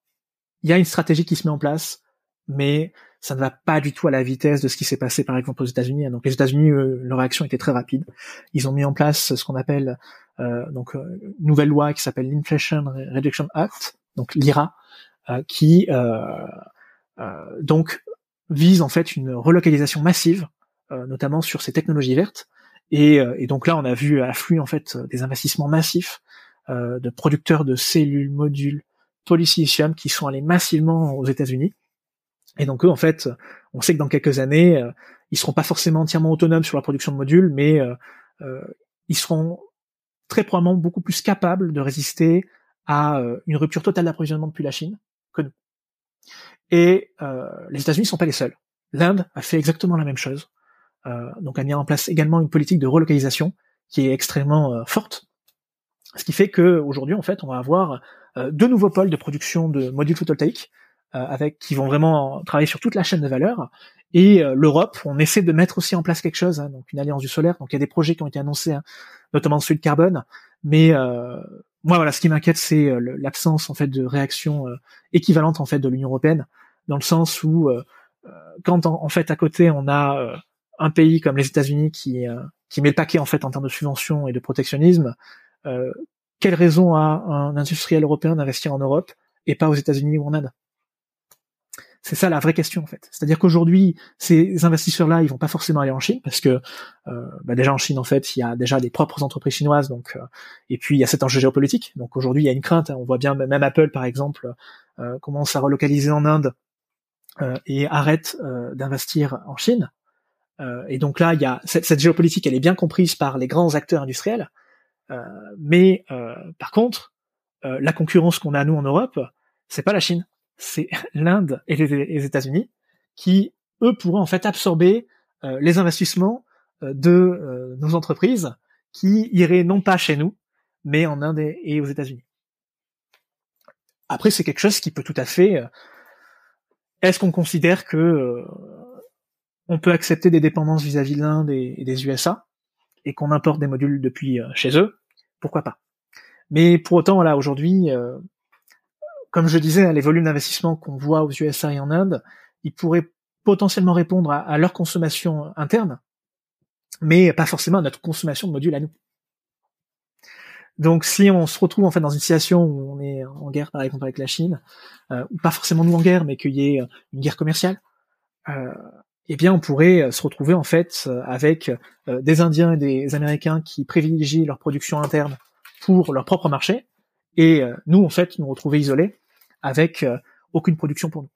il y a une stratégie qui se met en place, mais ça ne va pas du tout à la vitesse de ce qui s'est passé par exemple aux États-Unis. Donc les États-Unis, leur réaction était très rapide. Ils ont mis en place ce qu'on appelle euh, donc euh, une nouvelle loi qui s'appelle l'Inflation Reduction Act, donc l'IRA, euh, qui euh, donc vise en fait une relocalisation massive, notamment sur ces technologies vertes. Et, et, donc là, on a vu afflux en fait des investissements massifs de producteurs de cellules, modules, polysilicium qui sont allés massivement aux États-Unis et donc eux, en fait, on sait que dans quelques années, euh, ils seront pas forcément entièrement autonomes sur la production de modules, mais euh, euh, ils seront très probablement beaucoup plus capables de résister à une rupture totale d'approvisionnement depuis la Chine que nous. Et les États-Unis sont pas les seuls. L'Inde a fait exactement la même chose. Donc a mis en place également une politique de relocalisation qui est extrêmement forte. Ce qui fait que aujourd'hui, en fait, on va avoir deux nouveaux pôles de production de modules photovoltaïques euh, avec qui vont vraiment travailler sur toute la chaîne de valeur. Et euh, l'Europe, on essaie de mettre aussi en place quelque chose, hein, donc une alliance du solaire. Donc il y a des projets qui ont été annoncés, hein, notamment celui de carbone. Mais euh, moi, voilà, ce qui m'inquiète, c'est l'absence en fait de réaction équivalente en fait de l'Union européenne, dans le sens où quand en, fait à côté on a un pays comme les États-Unis qui qui met le paquet en fait en termes de subventions et de protectionnisme, quelle raison a un industriel européen d'investir en Europe et pas aux États-Unis ou en Inde? C'est ça la vraie question en fait. C'est-à-dire qu'aujourd'hui, ces investisseurs-là, ils vont pas forcément aller en Chine parce que euh, bah déjà en Chine en fait, il y a déjà des propres entreprises chinoises, donc euh, et puis il y a cet enjeu géopolitique. Donc aujourd'hui, il y a une crainte. Hein. on voit bien même Apple par exemple euh, commence à relocaliser en Inde euh, et arrête d'investir en Chine. Et donc là, il y a cette, cette, géopolitique, elle est bien comprise par les grands acteurs industriels. mais par contre, la concurrence qu'on a nous en Europe, c'est pas la Chine c'est l'Inde et les, États-Unis qui, eux, pourraient en fait absorber euh, les investissements euh, de euh, nos entreprises qui iraient non pas chez nous, mais en Inde et, aux États-Unis. Après, c'est quelque chose qui peut tout à fait. Est-ce qu'on considère que on peut accepter des dépendances vis-à-vis de l'Inde et, des USA et qu'on importe des modules depuis chez eux Pourquoi pas? Mais pour autant, voilà, aujourd'hui, comme je disais, les volumes d'investissement qu'on voit aux USA et en Inde, ils pourraient potentiellement répondre à, leur consommation interne, mais pas forcément à notre consommation de modules à nous. Donc si on se retrouve en fait dans une situation où on est en guerre par exemple avec la Chine, euh, ou pas forcément nous en guerre, mais qu'il y ait une guerre commerciale, euh, eh bien on pourrait se retrouver en fait avec euh, des Indiens et des Américains qui privilégient leur production interne pour leur propre marché, et euh, nous en fait nous retrouver isolés avec euh, aucune production pour nous.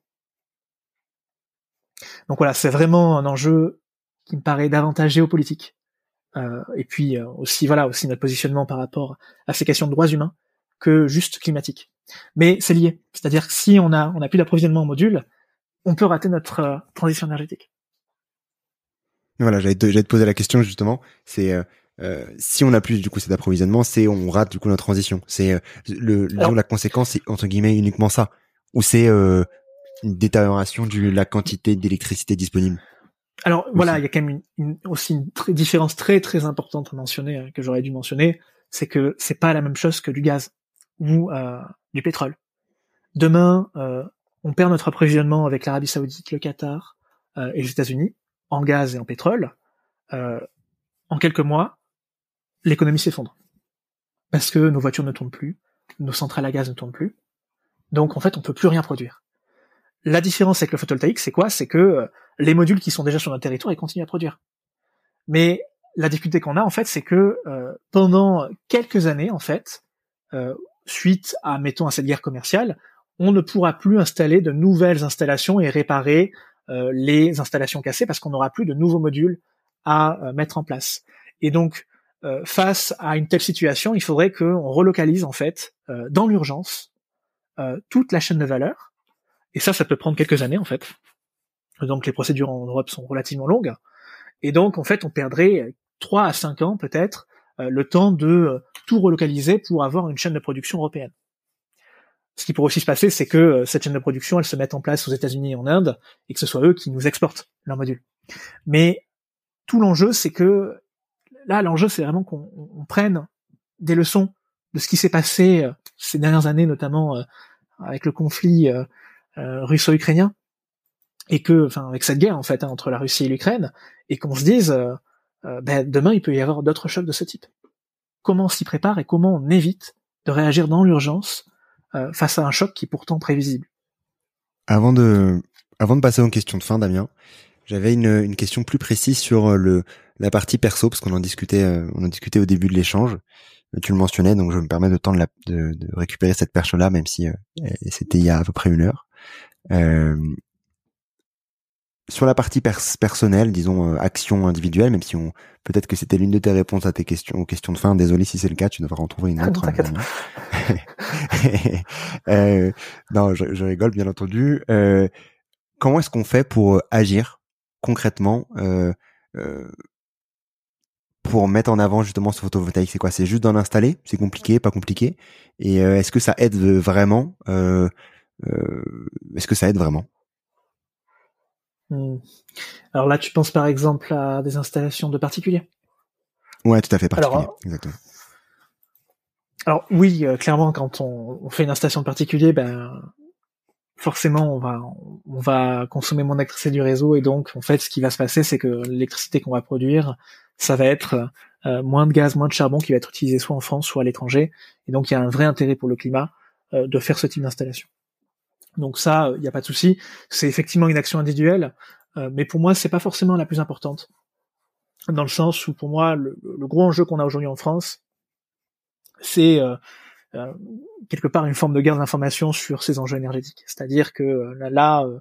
Donc voilà, c'est vraiment un enjeu qui me paraît davantage géopolitique. Euh, et puis euh, aussi voilà aussi notre positionnement par rapport à ces questions de droits humains que juste climatique. Mais c'est lié, c'est-à-dire que si on a on a plus d'approvisionnement en module, on peut rater notre transition énergétique. Voilà, j'allais te, te, poser la question justement. C'est euh, si on a plus du coup cet approvisionnement, c'est on rate du coup notre transition. C'est euh, le, la conséquence, c'est entre guillemets uniquement ça, ou c'est euh, une détérioration de la quantité d'électricité disponible? Alors voilà, il y a quand même une, aussi une différence très très importante à mentionner hein, que j'aurais dû mentionner, c'est que c'est pas la même chose que du gaz ou du pétrole. Demain, on perd notre approvisionnement avec l'Arabie Saoudite, le Qatar et les États-Unis en gaz et en pétrole. en quelques mois, l'économie s'effondre. Parce que nos voitures ne tournent plus, nos centrales à gaz ne tournent plus. Donc en fait, on peut plus rien produire. La différence avec le photovoltaïque, c'est quoi? C'est que euh, les modules qui sont déjà sur notre territoire, ils continuent à produire. Mais la difficulté qu'on a, en fait, c'est que euh, pendant quelques années, en fait, euh, suite à, mettons, à cette guerre commerciale, on ne pourra plus installer de nouvelles installations et réparer les installations cassées parce qu'on n'aura plus de nouveaux modules à mettre en place. Et donc, euh, face à une telle situation, il faudrait qu'on relocalise en fait euh, dans l'urgence euh, toute la chaîne de valeur. Et ça, ça peut prendre quelques années en fait. Donc les procédures en Europe sont relativement longues. Et donc en fait, on perdrait trois à cinq ans peut-être le temps de tout relocaliser pour avoir une chaîne de production européenne. Ce qui pourrait aussi se passer, c'est que cette chaîne de production, elle se mette en place aux États-Unis et en Inde, et que ce soit eux qui nous exportent leurs modules. Mais tout l'enjeu, c'est que là, l'enjeu, c'est vraiment qu'on prenne des leçons de ce qui s'est passé euh, ces dernières années, notamment euh, avec le conflit euh, russo-ukrainien, et que, enfin, avec cette guerre en fait hein, entre la Russie et l'Ukraine, et qu'on se dise, ben, demain, il peut y avoir d'autres chocs de ce type. Comment on s'y prépare et comment on évite de réagir dans l'urgence face à un choc qui est pourtant prévisible. Avant de, avant de passer aux questions de fin, Damien, j'avais une, question plus précise sur le la partie perso, parce qu'on en discutait, euh, on en discutait au début de l'échange. Euh, tu le mentionnais, donc je me permets de temps de, récupérer cette perche-là, même si euh, c'était il y a à peu près une heure. Sur la partie personnelle, disons action individuelle, même si on peut-être que c'était l'une de tes réponses à tes questions aux questions de fin. Désolé si c'est le cas, tu devras en trouver une autre. euh, non, je, je, rigole bien entendu. comment est-ce qu'on fait pour agir concrètement pour mettre en avant justement ce photovoltaïque? C'est quoi? C'est juste d'en installer? C'est compliqué, pas compliqué? Et euh, est-ce que ça aide vraiment euh, euh, Est-ce que ça aide vraiment? Hmm. Alors là, tu penses par exemple à des installations de particuliers? Ouais, tout à fait, particulier, alors, exactement. Alors oui, clairement, quand on, fait une installation de particulier, ben forcément on va on va consommer moins d'électricité du réseau et donc en fait ce qui va se passer c'est que l'électricité qu'on va produire ça va être euh, moins de gaz, moins de charbon qui va être utilisé soit en France soit à l'étranger et donc il y a un vrai intérêt pour le climat euh, de faire ce type d'installation. Donc ça il n'y a pas de souci, c'est effectivement une action individuelle euh, mais pour moi c'est pas forcément la plus importante dans le sens où pour moi le, le gros enjeu qu'on a aujourd'hui en France c'est euh, quelque part une forme de guerre d'information sur ces enjeux énergétiques. C'est-à-dire que euh, là, euh,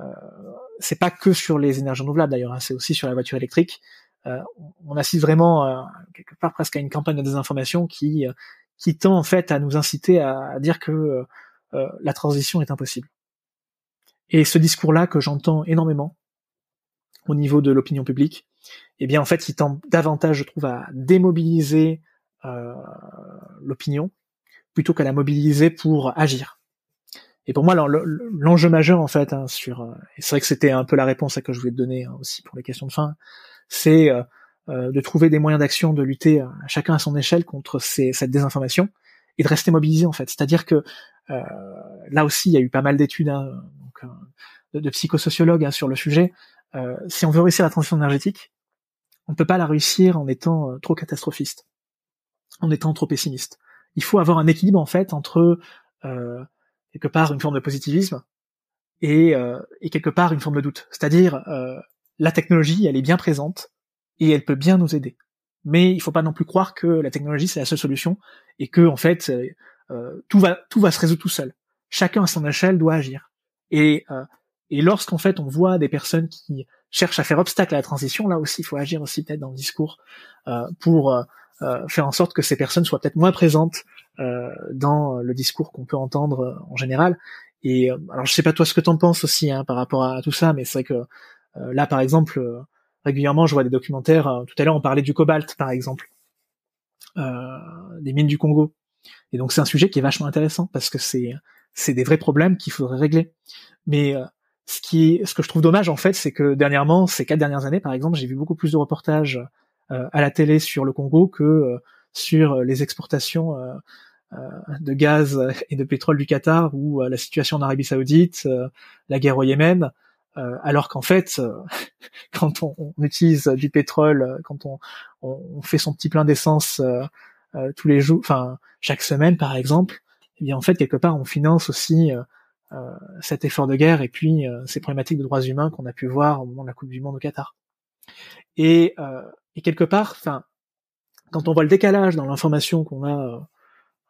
euh, c'est pas que sur les énergies renouvelables d'ailleurs, hein, c'est aussi sur la voiture électrique. Euh, on assiste vraiment quelque part presque à une campagne de désinformation qui qui tend en fait à nous inciter à, dire que la transition est impossible. Et ce discours-là que j'entends énormément au niveau de l'opinion publique, eh bien en fait, il tend davantage, je trouve, à démobiliser euh, l'opinion plutôt qu'à la mobiliser pour agir. Et pour moi, l'enjeu majeur en fait hein, sur, euh, et c'est vrai que c'était un peu la réponse à que je voulais te donner hein, aussi pour les questions de fin, c'est euh, euh, de trouver des moyens d'action, de lutter chacun à son échelle contre cette désinformation et de rester mobilisé en fait. C'est-à-dire que là aussi, il y a eu pas mal d'études hein, de, de, psychosociologues hein, sur le sujet. si on veut réussir la transition énergétique, on ne peut pas la réussir en étant trop catastrophiste, en étant trop pessimiste il faut avoir un équilibre en fait entre euh, quelque part une forme de positivisme et, euh, quelque part une forme de doute. C'est-à-dire euh, la technologie, elle est bien présente et elle peut bien nous aider. Mais il faut pas non plus croire que la technologie c'est la seule solution et que en fait euh, tout va tout va se résoudre tout seul. Chacun à son échelle doit agir. Et euh, et lorsqu'en fait on voit des personnes qui cherchent à faire obstacle à la transition, là aussi il faut agir aussi peut-être dans le discours euh, pour euh, faire en sorte que ces personnes soient peut-être moins présentes euh, dans le discours qu'on peut entendre euh, en général. Et alors je sais pas toi ce que t'en penses aussi hein, par rapport à, tout ça, mais c'est vrai que là par exemple régulièrement je vois des documentaires. tout à l'heure on parlait du cobalt par exemple, des mines du Congo. Et donc c'est un sujet qui est vachement intéressant parce que c'est c'est des vrais problèmes qu'il faudrait régler. Mais ce qui ce que je trouve dommage en fait, c'est que dernièrement, ces quatre dernières années par exemple, j'ai vu beaucoup plus de reportages euh, à la télé sur le Congo que euh, sur les exportations euh, de gaz et de pétrole du Qatar ou la situation en Arabie Saoudite, la guerre au Yémen. alors qu'en fait, quand on, utilise du pétrole, quand on, on fait son petit plein d'essence tous les jours, enfin chaque semaine par exemple, eh bien en fait quelque part on finance aussi cet effort de guerre et puis ces problématiques de droits humains qu'on a pu voir au moment de la Coupe du Monde au Qatar. Et, euh, et quelque part, enfin, quand on voit le décalage dans l'information qu'on a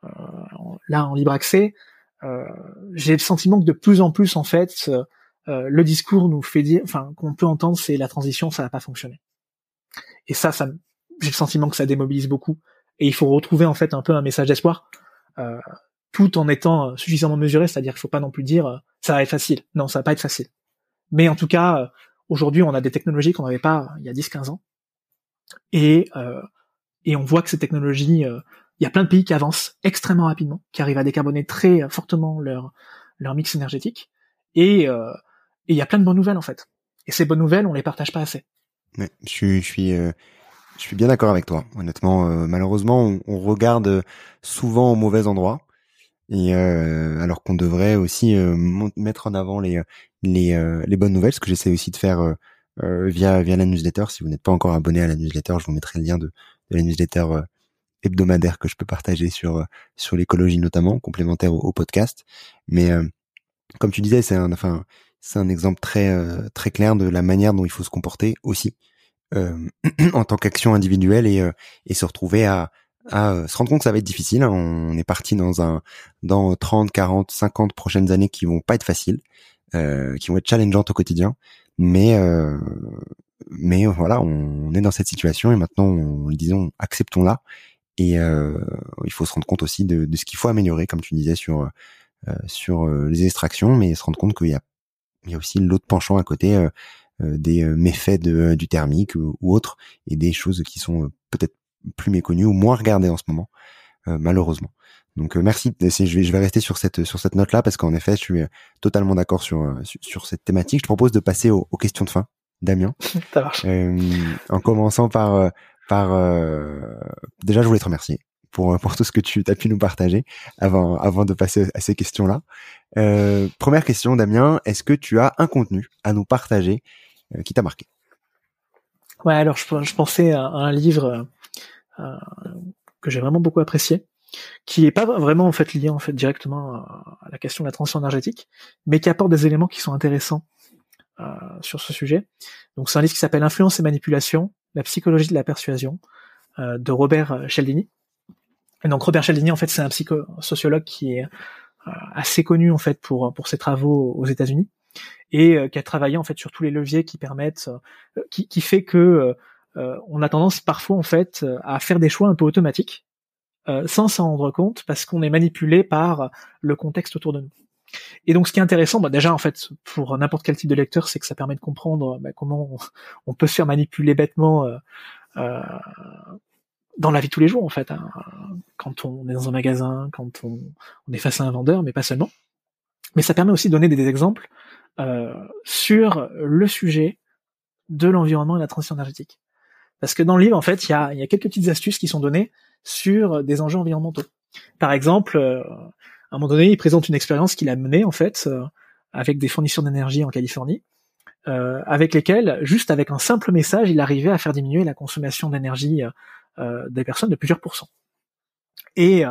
euh, là en libre accès, euh, j'ai le sentiment que de plus en plus, en fait, euh, le discours nous fait dire, enfin, qu'on peut entendre, c'est la transition, ça va pas fonctionner. Et ça, ça, j'ai le sentiment que ça démobilise beaucoup. Et il faut retrouver en fait un peu un message d'espoir, euh, tout en étant suffisamment mesuré, c'est-à-dire qu'il faut pas non plus dire ça va être facile. Non, ça va pas être facile. Mais en tout cas, aujourd'hui, on a des technologies qu'on n'avait pas il y a 10-15 ans et euh, et on voit que ces technologies, euh, il y a plein de pays qui avancent extrêmement rapidement, qui arrivent à décarboner très fortement leur leur mix énergétique, et euh, il y a plein de bonnes nouvelles en fait. Et ces bonnes nouvelles, on les partage pas assez. Ouais, je je suis, je suis bien d'accord avec toi. Honnêtement, malheureusement, on, on, regarde souvent au mauvais endroit, et alors qu'on devrait aussi mettre en avant les les, les bonnes nouvelles, ce que j'essaie aussi de faire euh, via via la newsletter. Si vous n'êtes pas encore abonné à la newsletter, je vous mettrai le lien de, de la newsletter euh, hebdomadaire que je peux partager sur euh, sur l'écologie notamment, complémentaire au, podcast. Mais comme tu disais, c'est un enfin c'est un exemple très très clair de la manière dont il faut se comporter aussi en tant qu'action individuelle et et se retrouver à à se rendre compte que ça va être difficile. Hein. On est parti dans un dans 30, 40, 50 prochaines années qui vont pas être faciles, euh, qui vont être challengeantes au quotidien. Mais euh, mais voilà, on, est dans cette situation et maintenant, on, disons, acceptons-la. Et euh, il faut se rendre compte aussi de, de ce qu'il faut améliorer, comme tu disais sur euh, sur euh, les extractions, mais se rendre compte qu'il y a il y a aussi l'autre penchant à côté euh, des méfaits de, du thermique ou, ou autres et des choses qui sont peut-être plus méconnues ou moins regardées en ce moment, malheureusement. Donc euh, merci. Je vais, je vais rester sur cette sur cette note là parce qu'en effet, je suis euh, totalement d'accord sur, euh, sur, sur cette thématique. Je te propose de passer aux, questions de fin, Damien. Ça marche. en commençant par par déjà, je voulais te remercier pour pour tout ce que tu as pu nous partager avant avant de passer à ces questions-là. Euh, première question, Damien, est-ce que tu as un contenu à nous partager euh, qui t'a marqué Ouais, alors je, pensais à un livre euh, que j'ai vraiment beaucoup apprécié, qui est pas vraiment en fait lié en fait directement à la question de la transition énergétique, mais qui apporte des éléments qui sont intéressants euh, sur ce sujet. Donc c'est un livre qui s'appelle Influence et manipulation, la psychologie de la persuasion euh, de Robert Cialdini. Et donc Robert Cialdini en fait c'est un psycho sociologue qui est euh, assez connu en fait pour pour ses travaux aux États-Unis et euh, qui a travaillé en fait sur tous les leviers qui permettent, qui, qui fait que on a tendance parfois en fait à faire des choix un peu automatiques sans s'en rendre compte parce qu'on est manipulé par le contexte autour de nous. Et donc, ce qui est intéressant, bah déjà en fait, pour n'importe quel type de lecteur, c'est que ça permet de comprendre bah, comment on, peut se faire manipuler bêtement euh, euh, dans la vie de tous les jours, en fait. Hein. Quand on est dans un magasin, quand on, est face à un vendeur, mais pas seulement. Mais ça permet aussi de donner des, exemples euh, sur le sujet de l'environnement et la transition énergétique. Parce que dans le livre, en fait, il y a, y a quelques petites astuces qui sont données sur des enjeux environnementaux. Par exemple, euh, à un moment donné, il présente une expérience qu'il a menée en fait euh, avec des fournisseurs d'énergie en Californie, euh, avec lesquels, juste avec un simple message, il arrivait à faire diminuer la consommation d'énergie euh, des personnes de plusieurs pourcents. Et,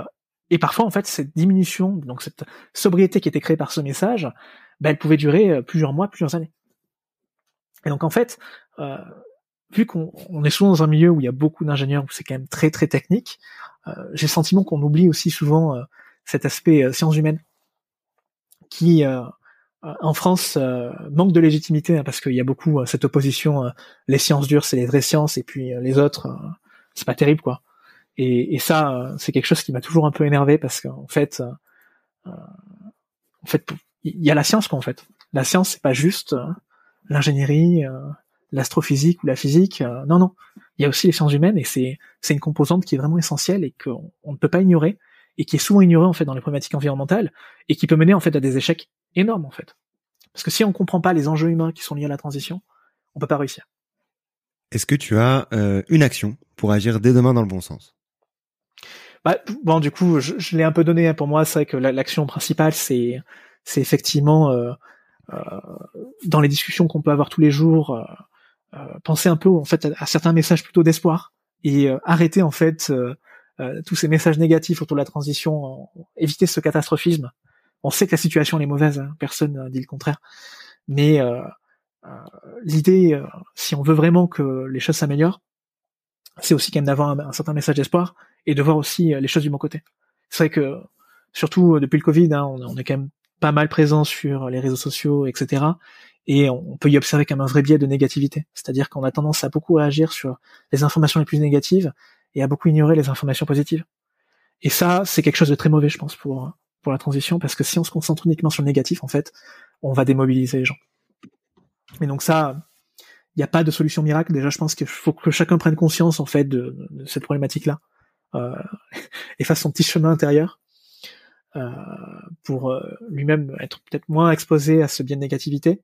et parfois, en fait, cette diminution, donc cette sobriété qui était créée par ce message, ben, elle pouvait durer plusieurs mois, plusieurs années. Et donc, en fait, euh, vu qu'on est souvent dans un milieu où il y a beaucoup d'ingénieurs, où c'est quand même très très technique, euh, j'ai le sentiment qu'on oublie aussi souvent euh, cet aspect euh, sciences humaines qui euh, euh, en France manque de légitimité hein, parce qu'il y a beaucoup cette opposition les sciences dures c'est les vraies sciences et puis les autres c'est pas terrible quoi et, et ça c'est quelque chose qui m'a toujours un peu énervé parce qu'en fait en fait il y a la science quoi en fait la science c'est pas juste l'ingénierie l'astrophysique ou la physique non non il y a aussi les sciences humaines et c'est c'est une composante qui est vraiment essentielle et qu'on ne peut pas ignorer et qui est souvent ignoré en fait dans les problématiques environnementales et qui peut mener en fait à des échecs énormes en fait. Parce que si on comprend pas les enjeux humains qui sont liés à la transition, on peut pas réussir. Est-ce que tu as euh, une action pour agir dès demain dans le bon sens? Bah, Bon, du coup, je, je l'ai un peu donné. Hein. Pour moi, c'est vrai que l'action principale, c'est c'est effectivement euh, euh, dans les discussions qu'on peut avoir tous les jours, euh, euh, penser un peu en fait à, certains messages plutôt d'espoir et arrêter en fait euh, tous ces messages négatifs autour de la transition, éviter ce catastrophisme. On sait que la situation est mauvaise, hein, personne dit le contraire. Mais euh, euh, l'idée, si on veut vraiment que les choses s'améliorent, c'est aussi quand même d'avoir un, certain message d'espoir et de voir aussi les choses du bon côté. C'est vrai que surtout depuis le Covid, hein, on, est quand même pas mal présent sur les réseaux sociaux, etc. Et on peut y observer comme un vrai biais de négativité. C'est-à-dire qu'on a tendance à beaucoup réagir sur les informations les plus négatives et à beaucoup ignorer les informations positives. Et ça, c'est quelque chose de très mauvais, je pense, pour pour la transition, parce que si on se concentre uniquement sur le négatif, en fait, on va démobiliser les gens. Et donc ça, il n'y a pas de solution miracle. Déjà, je pense qu'il faut que chacun prenne conscience, en fait, de, cette problématique-là, euh, et fasse son petit chemin intérieur euh, pour euh, lui-même être peut-être moins exposé à ce biais de négativité.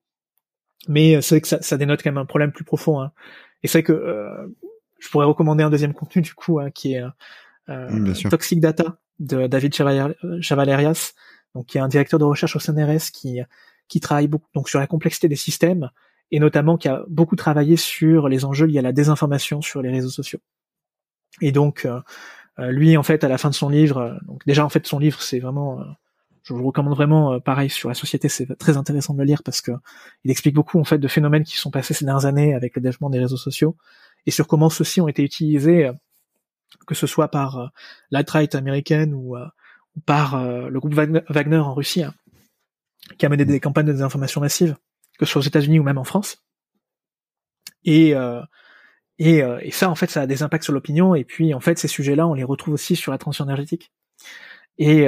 Mais c'est vrai que ça, ça, dénote quand même un problème plus profond. Hein. Et c'est vrai que euh, je pourrais recommander un deuxième contenu du coup hein, qui est euh, Toxic Data de David Chavalerias, donc qui est un directeur de recherche au CNRS qui qui travaille beaucoup donc sur la complexité des systèmes et notamment qui a beaucoup travaillé sur les enjeux liés à la désinformation sur les réseaux sociaux. Et donc euh, euh, lui en fait à la fin de son livre, donc déjà en fait son livre c'est vraiment je vous recommande vraiment pareil sur la société, c'est très intéressant de le lire parce que il explique beaucoup en fait de phénomènes qui sont passés ces dernières années avec le développement des réseaux sociaux et sur comment ceux-ci ont été utilisés, euh, que ce soit par euh, l'alt-right américaine ou, euh, par le groupe Wagner en Russie, hein, qui a mené des campagnes de désinformation massive, que ce soit aux États-Unis ou même en France. Et, et, et, ça, en fait, ça a des impacts sur l'opinion. Et puis, en fait, ces sujets-là, on les retrouve aussi sur la transition énergétique. Et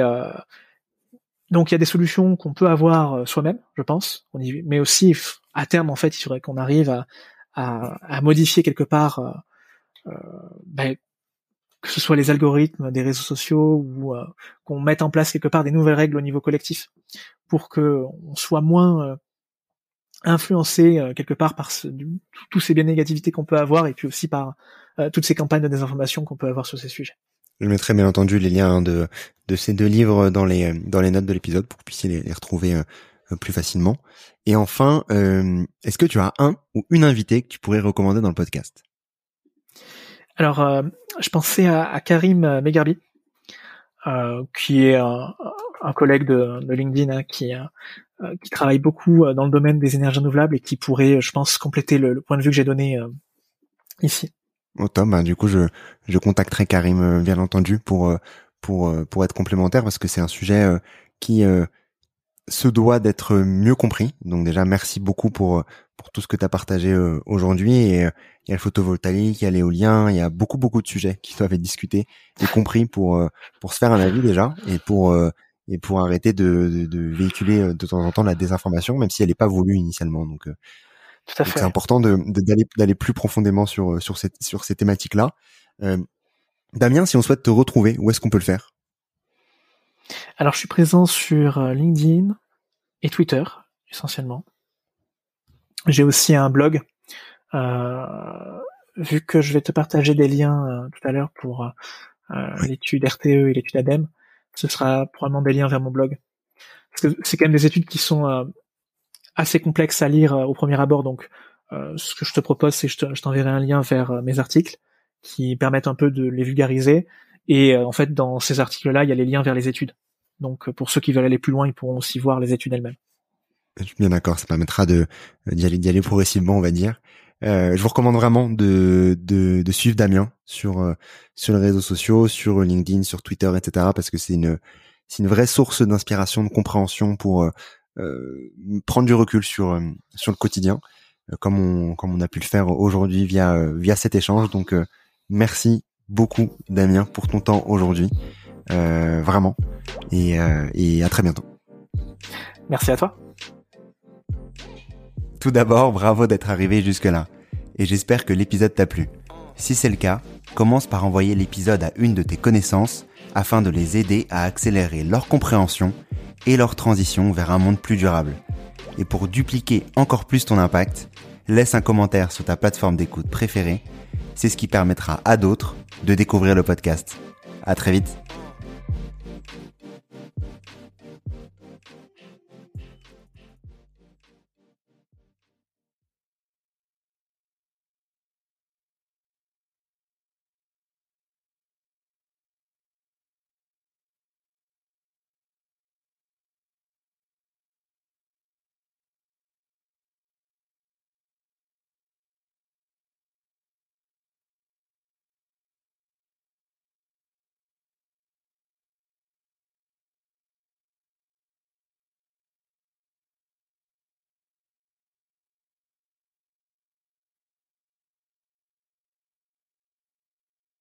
donc, il y a des solutions qu'on peut avoir soi-même, je pense. Mais aussi, à terme, en fait, il faudrait qu'on arrive à, à, modifier quelque part euh, euh, ben, que ce soit les algorithmes des réseaux sociaux ou euh, qu'on mette en place quelque part des nouvelles règles au niveau collectif pour que on soit moins influencé quelque part par ce, tous ces biais négativités qu'on peut avoir et puis aussi par toutes ces campagnes de désinformation qu'on peut avoir sur ces sujets. Je mettrai bien entendu les liens de, de ces deux livres dans les, dans les notes de l'épisode pour que vous puissiez les, les retrouver euh, plus facilement. Et enfin, euh, est-ce que tu as un ou une invitée que tu pourrais recommander dans le podcast? Alors, euh, je pensais à, à Karim Megarbi, qui est un, un collègue de, de LinkedIn hein, qui, qui travaille beaucoup dans le domaine des énergies renouvelables et qui pourrait, je pense, compléter le, le point de vue que j'ai donné ici. Au top, bah, du coup, je, je contacterai Karim, bien entendu, pour, pour, pour être complémentaire parce que c'est un sujet qui se doit d'être mieux compris. Donc déjà, merci beaucoup pour pour tout ce que tu as partagé euh, aujourd'hui. Et euh, il y a le photovoltaïque, il y a l'éolien, il y a beaucoup beaucoup de sujets qui doivent être discutés et compris pour euh, pour se faire un avis déjà et pour et pour arrêter de, de, véhiculer de temps en temps la désinformation, même si elle n'est pas voulue initialement. Donc, c'est important de d'aller plus profondément sur sur cette sur ces thématiques là. Damien, si on souhaite te retrouver, où est-ce qu'on peut le faire? Alors, je suis présent sur euh, LinkedIn et Twitter, essentiellement. J'ai aussi un blog. Euh, vu que je vais te partager des liens euh, tout à l'heure pour l'étude RTE et l'étude ADEME, ce sera probablement des liens vers mon blog. Parce que c'est quand même des études qui sont assez complexes à lire au premier abord, donc ce que je te propose, c'est que je t'enverrai un lien vers mes articles qui permettent un peu de les vulgariser et euh, en fait, dans ces articles-là, il y a les liens vers les études. Donc, euh, pour ceux qui veulent aller plus loin, ils pourront aussi voir les études elles-mêmes. Bien d'accord, ça permettra d'y aller, d'y aller progressivement, on va dire. Euh, je vous recommande vraiment de, de, de suivre Damien sur euh, sur les réseaux sociaux, sur LinkedIn, sur Twitter, etc. Parce que c'est une c'est une vraie source d'inspiration, de compréhension pour euh, prendre du recul sur sur le quotidien, comme on comme on a pu le faire aujourd'hui via via cet échange. Donc merci beaucoup, Damien, pour ton temps aujourd'hui. Euh, vraiment. Et, euh, et à très bientôt. Merci à toi. Tout d'abord, bravo d'être arrivé jusque-là. Et j'espère que l'épisode t'a plu. Si c'est le cas, commence par envoyer l'épisode à une de tes connaissances afin de les aider à accélérer leur compréhension et leur transition vers un monde plus durable. Et pour dupliquer encore plus ton impact, laisse un commentaire sur ta plateforme d'écoute préférée. C'est ce qui permettra à d'autres de découvrir le podcast. À très vite.